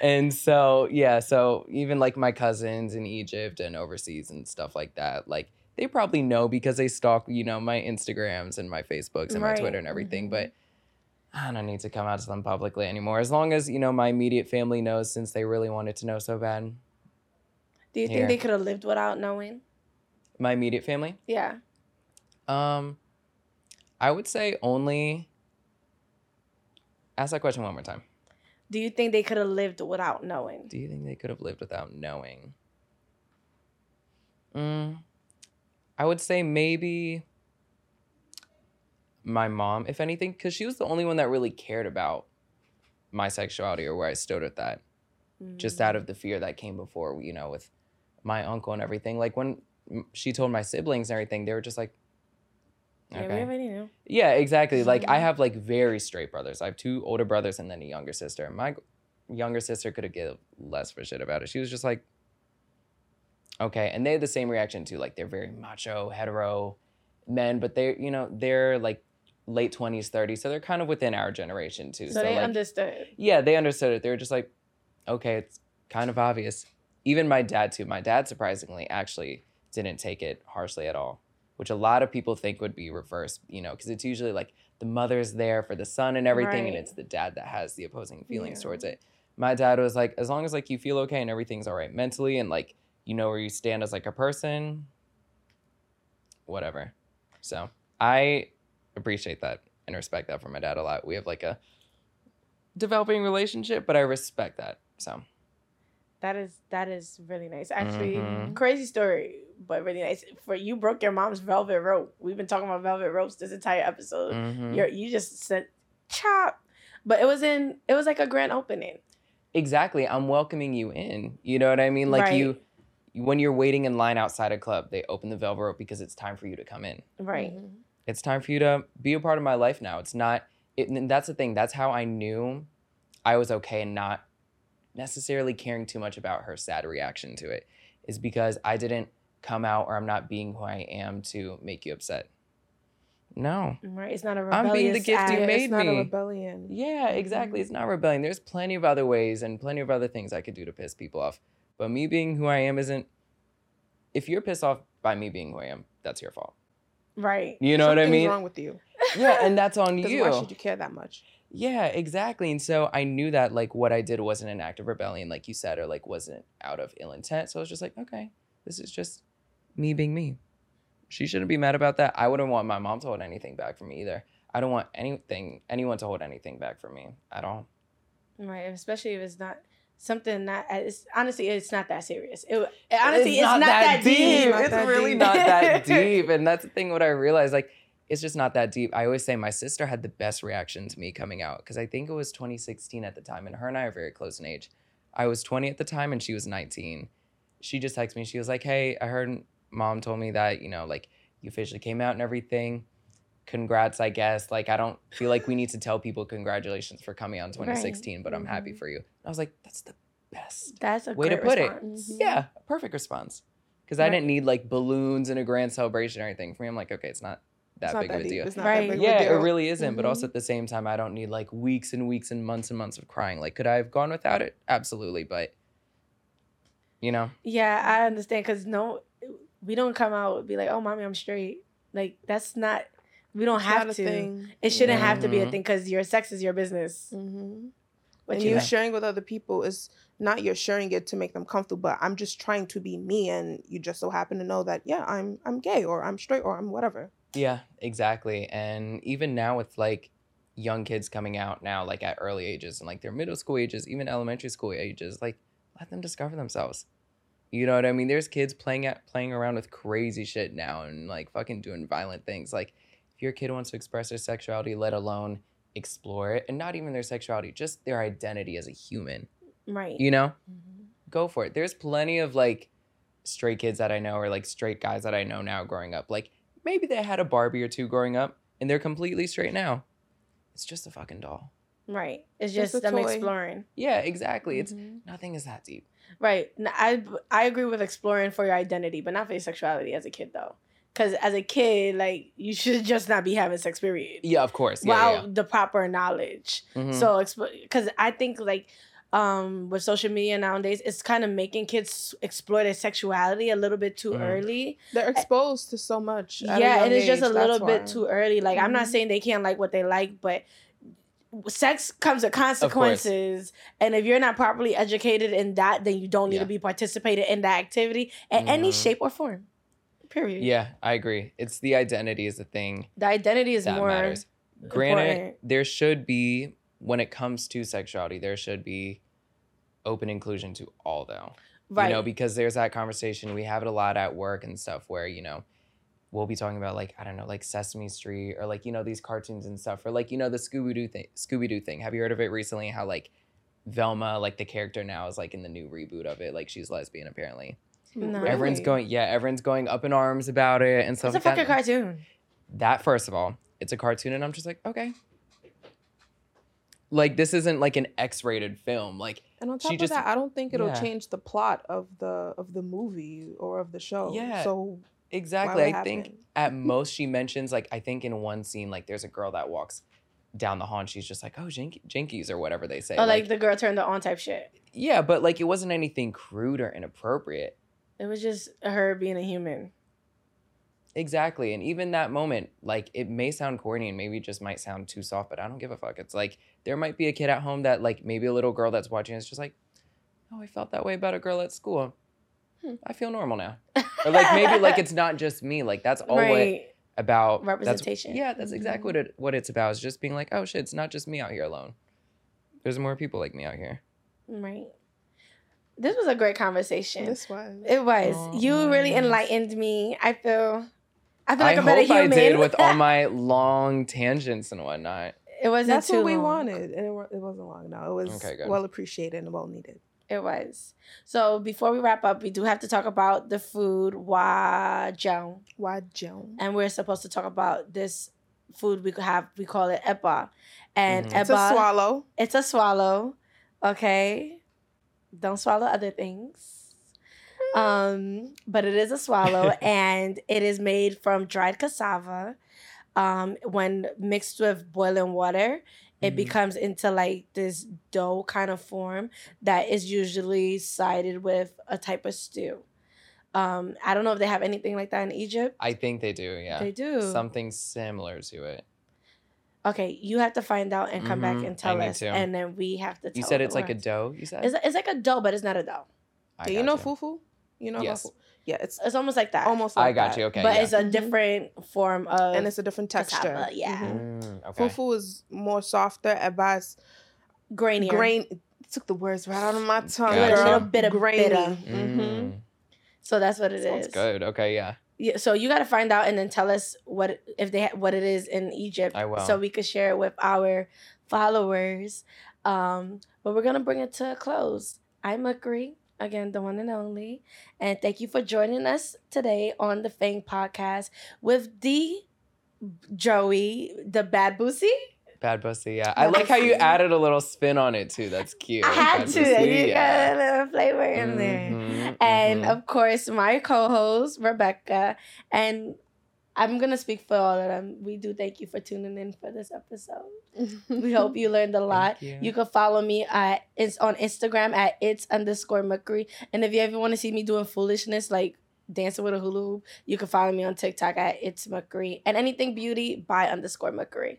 And so yeah, so even like my cousins in Egypt and overseas and stuff like that, like they probably know because they stalk, you know, my Instagrams and my Facebooks and my Twitter and everything, Mhm. but. I don't need to come out to them publicly anymore. As long as, you know, my immediate family knows since they really wanted to know so bad. Do you think they could have lived without knowing? My immediate family? Yeah. Um I would say only ask that question one more time. Do you think they could have lived without knowing? Do you think they could have lived without knowing? Mm, I would say maybe my mom, if anything, because she was the only one that really cared about my sexuality or where I stood at that. Just Mm. out of the fear that came before, you know, with my uncle and everything. Like when mm, she told my siblings and everything, they were just like, Yeah, we okay. already knew. Yeah, exactly. Like I Mhm. have like very straight brothers. I have two older brothers and then a younger sister. My younger sister could have given less for shit about it. She was just like, okay. And they had the same reaction too. Like they're very macho, hetero men, but they're you know they're like late twenties, thirties, so they're kind of within our generation too. So, they like, understood. yeah, they understood it. They were just like, okay, it's kind of obvious. Even my dad too. My dad surprisingly actually didn't take it harshly at all, which a lot of people think would be reversed, you know, because it's usually like the mother's there for the son and everything, and it's the dad that has the opposing feelings Yeah. towards it. My dad was like, as long as like you feel okay and everything's all right mentally and like you know where you stand as like a person, whatever. So I appreciate that and respect that from my dad a lot. We have like a developing relationship, but I respect that. So That is that is really nice. Actually, Mhm. crazy story, but really nice. For you broke your mom's velvet rope. We've been talking about velvet ropes this entire episode. mhm. You're you just said chop, but it was in it was like a grand opening. exactly, I'm welcoming you in. You know what I mean? Like you, when you're waiting in line outside a club, they open the velvet rope because it's time for you to come in. right. Mhm. It's time for you to be a part of my life now. It's not. It, and that's the thing. That's how I knew I was okay and not necessarily caring too much about her sad reaction to it. Is because I didn't come out or I'm not being who I am to make you upset. No. Right. It's not a rebellion. I'm being the gift you act. Made it's not me. a rebellion. Yeah, exactly. It's mm-hmm. not rebellion. There's plenty of other ways and plenty of other things I could do to piss people off. But me being who I am isn't. If you're pissed off by me being who I am, that's your fault. Right. You know what I Something's mean? wrong with you. Yeah, and that's on [laughs] you. why should you care that much? Yeah, exactly. And so I knew that like what I did wasn't an act of rebellion, like you said, or like wasn't out of ill intent. So I was just like, okay, this is just me being me. She shouldn't be mad about that. I wouldn't want my mom to hold anything back from me either. I don't want anything, anyone to hold anything back from me at all. Right. Especially if it's not something that uh, it's honestly it's not that serious. It honestly it's, not, that, deep. Not It's that really deep. not that [laughs] deep. And that's the thing. What I realized, like, it's just not that deep. I always say my sister had the best reaction to me coming out because I think it was 2016 at the time, and her and I are very close in age. I was 20 at the time, and she was 19. She just texted me. She was like, "Hey, I heard mom told me that you know, like, you officially came out and everything. Congrats, I guess. Like, I don't feel like we need to [laughs] tell people congratulations for coming on in 2016, but I'm happy Mhm. for you." I was like, "That's the best." That's a Way to great put it. response. Mhm. Yeah, perfect response. Because I didn't need like balloons and a grand celebration or anything. For me, I'm like, okay, it's not that It's not big that of a deep. deal. It's not Right. that big of Yeah, a deal. it really isn't. But Mhm. also at the same time, I don't need like weeks and weeks and months and months of crying. Like, could I have gone without it? Absolutely. But, you know, Yeah, I understand because no, we don't come out and be like, "Oh, mommy, I'm straight." Like that's not. We don't It's have to. thing. It shouldn't have to be a Mhm. thing because your sex is your business. Mm-hmm. But and you you know, sharing with other people is not you're sharing it to make them comfortable but i'm just trying to be me and you just so happen to know that yeah i'm i'm gay or i'm straight or i'm whatever yeah, exactly. And even now with like young kids coming out now, like at early ages and like their middle school ages, even elementary school ages, like let them discover themselves. You know what I mean? There's kids playing at playing around with crazy shit now and like fucking doing violent things. Like if your kid wants to express their sexuality, let alone explore it, and not even their sexuality, just their identity as a human. right? You know, go for it. There's plenty of like straight kids that I know or like straight guys that I know now growing up. Like maybe they had a Barbie or two growing up and they're completely straight now. It's just a fucking doll. Right. It's Just just a them toy. exploring. Yeah, exactly. It's Mhm. nothing is that deep. Right. I I agree with exploring for your identity, but not for your sexuality as a kid though. Because as a kid, like you should [laughs] just not be having sex. Period. Yeah, of course. Yeah, Without yeah, the proper knowledge. yeah. Mhm. So, because I think like um with social media nowadays, it's kind of making kids explore their sexuality a little bit too Mhm. early. They're exposed to so much. yeah, and it's just a little that's bit why. too early. Like I'm not Mhm. saying they can't like what they like, but sex comes with consequences and if you're not properly educated in that then you don't need Yeah. to be participating in that activity in any Mhm. shape or form period yeah, I agree. It's the identity is the thing the identity is that more matters. Granted, important. there should be when it comes to sexuality, there should be open inclusion to all though. right You know, because there's that conversation we have it a lot at work and stuff where, you know, we'll be talking about like, I don't know, like Sesame Street or like, you know, these cartoons and stuff. Or like, you know, the Scooby Doo thing Scooby Doo thing. Have you heard of it recently? How like Velma, like the character now is like in the new reboot of it, like she's lesbian apparently. No. Everyone's going yeah, everyone's going up in arms about it and stuff it's a like fucking that. cartoon that first of all, it's a cartoon and I'm just like, okay. Like this isn't like an X-rated film. Like And on She top of just- that, I don't think it'll yeah. change the plot of the of the movie or of the show. Yeah. So exactly. I would think at most she mentions like I think in one scene like there's a girl that walks down the hall and she's just like oh Jink- jinkies or whatever they say. Oh, like the girl turned it on type shit yeah, but like it wasn't anything crude or inappropriate. It was just her being a human Exactly. And even that moment, like it may sound corny and maybe just might sound too soft, but I don't give a fuck. It's like there might be a kid at home that like maybe a little girl that's watching is just like, oh, I felt that way about a girl at school. Hmm. I feel normal now. Or like maybe like it's not just me. Like that's all what right about that's- Representation. yeah, that's exactly what it what it's about. Is just being like, oh shit, it's not just me out here alone. There's more people like me out here. right this was a great conversation this was. it was Oh, you really enlightened me i feel i feel I like a better hope I human did with all [laughs] my long tangents and whatnot. it wasn't That's too what we long. wanted, and it, it wasn't long. No, it was Okay, well appreciated and well needed. It was. So before we wrap up, we do have to talk about the food wajong, Why Joan? and we're supposed to talk about this food we have. We call it eba, and Mhm. eba It's a swallow. it's a swallow. Okay, don't swallow other things. Um, but it is a swallow, [laughs] and it is made from dried cassava. Um, when mixed with boiling water, it Mhm. becomes into like this dough kind of form that is usually sided with a type of stew. Um, I don't know if they have anything like that in Egypt. I think they do, yeah. They do. Something similar to it. Okay, you have to find out and come Mhm, back and tell need us, to. and then we have to. Tell You said it's like a dough, you said? It's, it's like a dough, but it's not a dough. I Do you know got fufu? You know Yes. about fu- Yeah, it's It's almost like that. almost. Like I got that. you, okay. but yeah. it's a Mhm. different form of. and it's a different texture. cassava, yeah. Mhm. Mm, okay. Fufu is more softer. Ebas grainier. grain. It took the words right out of my tongue. Gotcha. girl. A little bit of grainy. bitter. Mhm. Mm, So that's what it is. Sounds good. Okay, yeah. Yeah, so you got to find out and then tell us what if they what it is in Egypt, I will. so we could share it with our followers. Um, but we're gonna bring it to a close. I'm Mukri, again, the one and only, and thank you for joining us today on the Fang Podcast with the Joey, the Bad Boosie. BhadddBhussy, yeah. I like how you Bussy. added a little spin on it too. That's cute. I had Bad to. Bussy, You yeah. got a little flavor in there. Mhm, and mhm. of course my co-host rebecca and i'm gonna speak for all of them we do thank you for tuning in for this episode [laughs] we hope you learned a lot Thank you. can follow me at it's on instagram at it's underscore Mukri and if you ever want to see me doing foolishness like dancing with a hula hoop you can follow me on tiktok at it's Mukri and anything beauty by underscore Mukri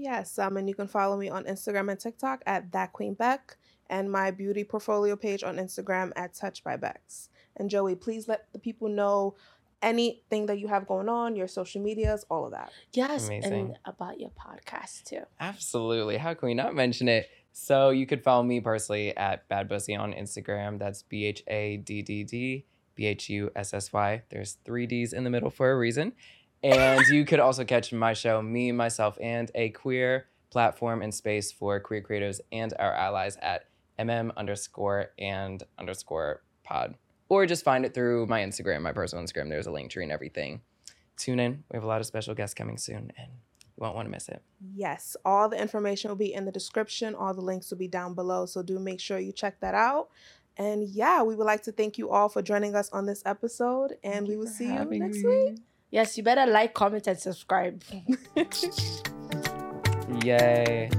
Yes, um, and you can follow me on Instagram and TikTok at that Queen Beck, and my beauty portfolio page on Instagram at Touch by Bex. And Joey, please let the people know anything that you have going on, your social medias, all of that. yes Amazing. and about your podcast too Absolutely. How can we not mention it? So you could follow me personally at BhadddBhussy on Instagram. That's B H A D D D B H U S S Y. There's three D's in the middle for a reason. And you could also catch my show, me, myself, and a queer platform and space for queer creators and our allies at mm underscore and underscore pod. or just find it through my Instagram, my personal Instagram. There's a Linktree and everything. Tune in. We have a lot of special guests coming soon, and you won't want to miss it. Yes, all the information will be in the description. All the links will be down below. So do make sure you check that out. And yeah, we would like to thank you all for joining us on this episode. And Thank we will see you next me. week. Yes, you better like, comment, and subscribe. [laughs] Yay.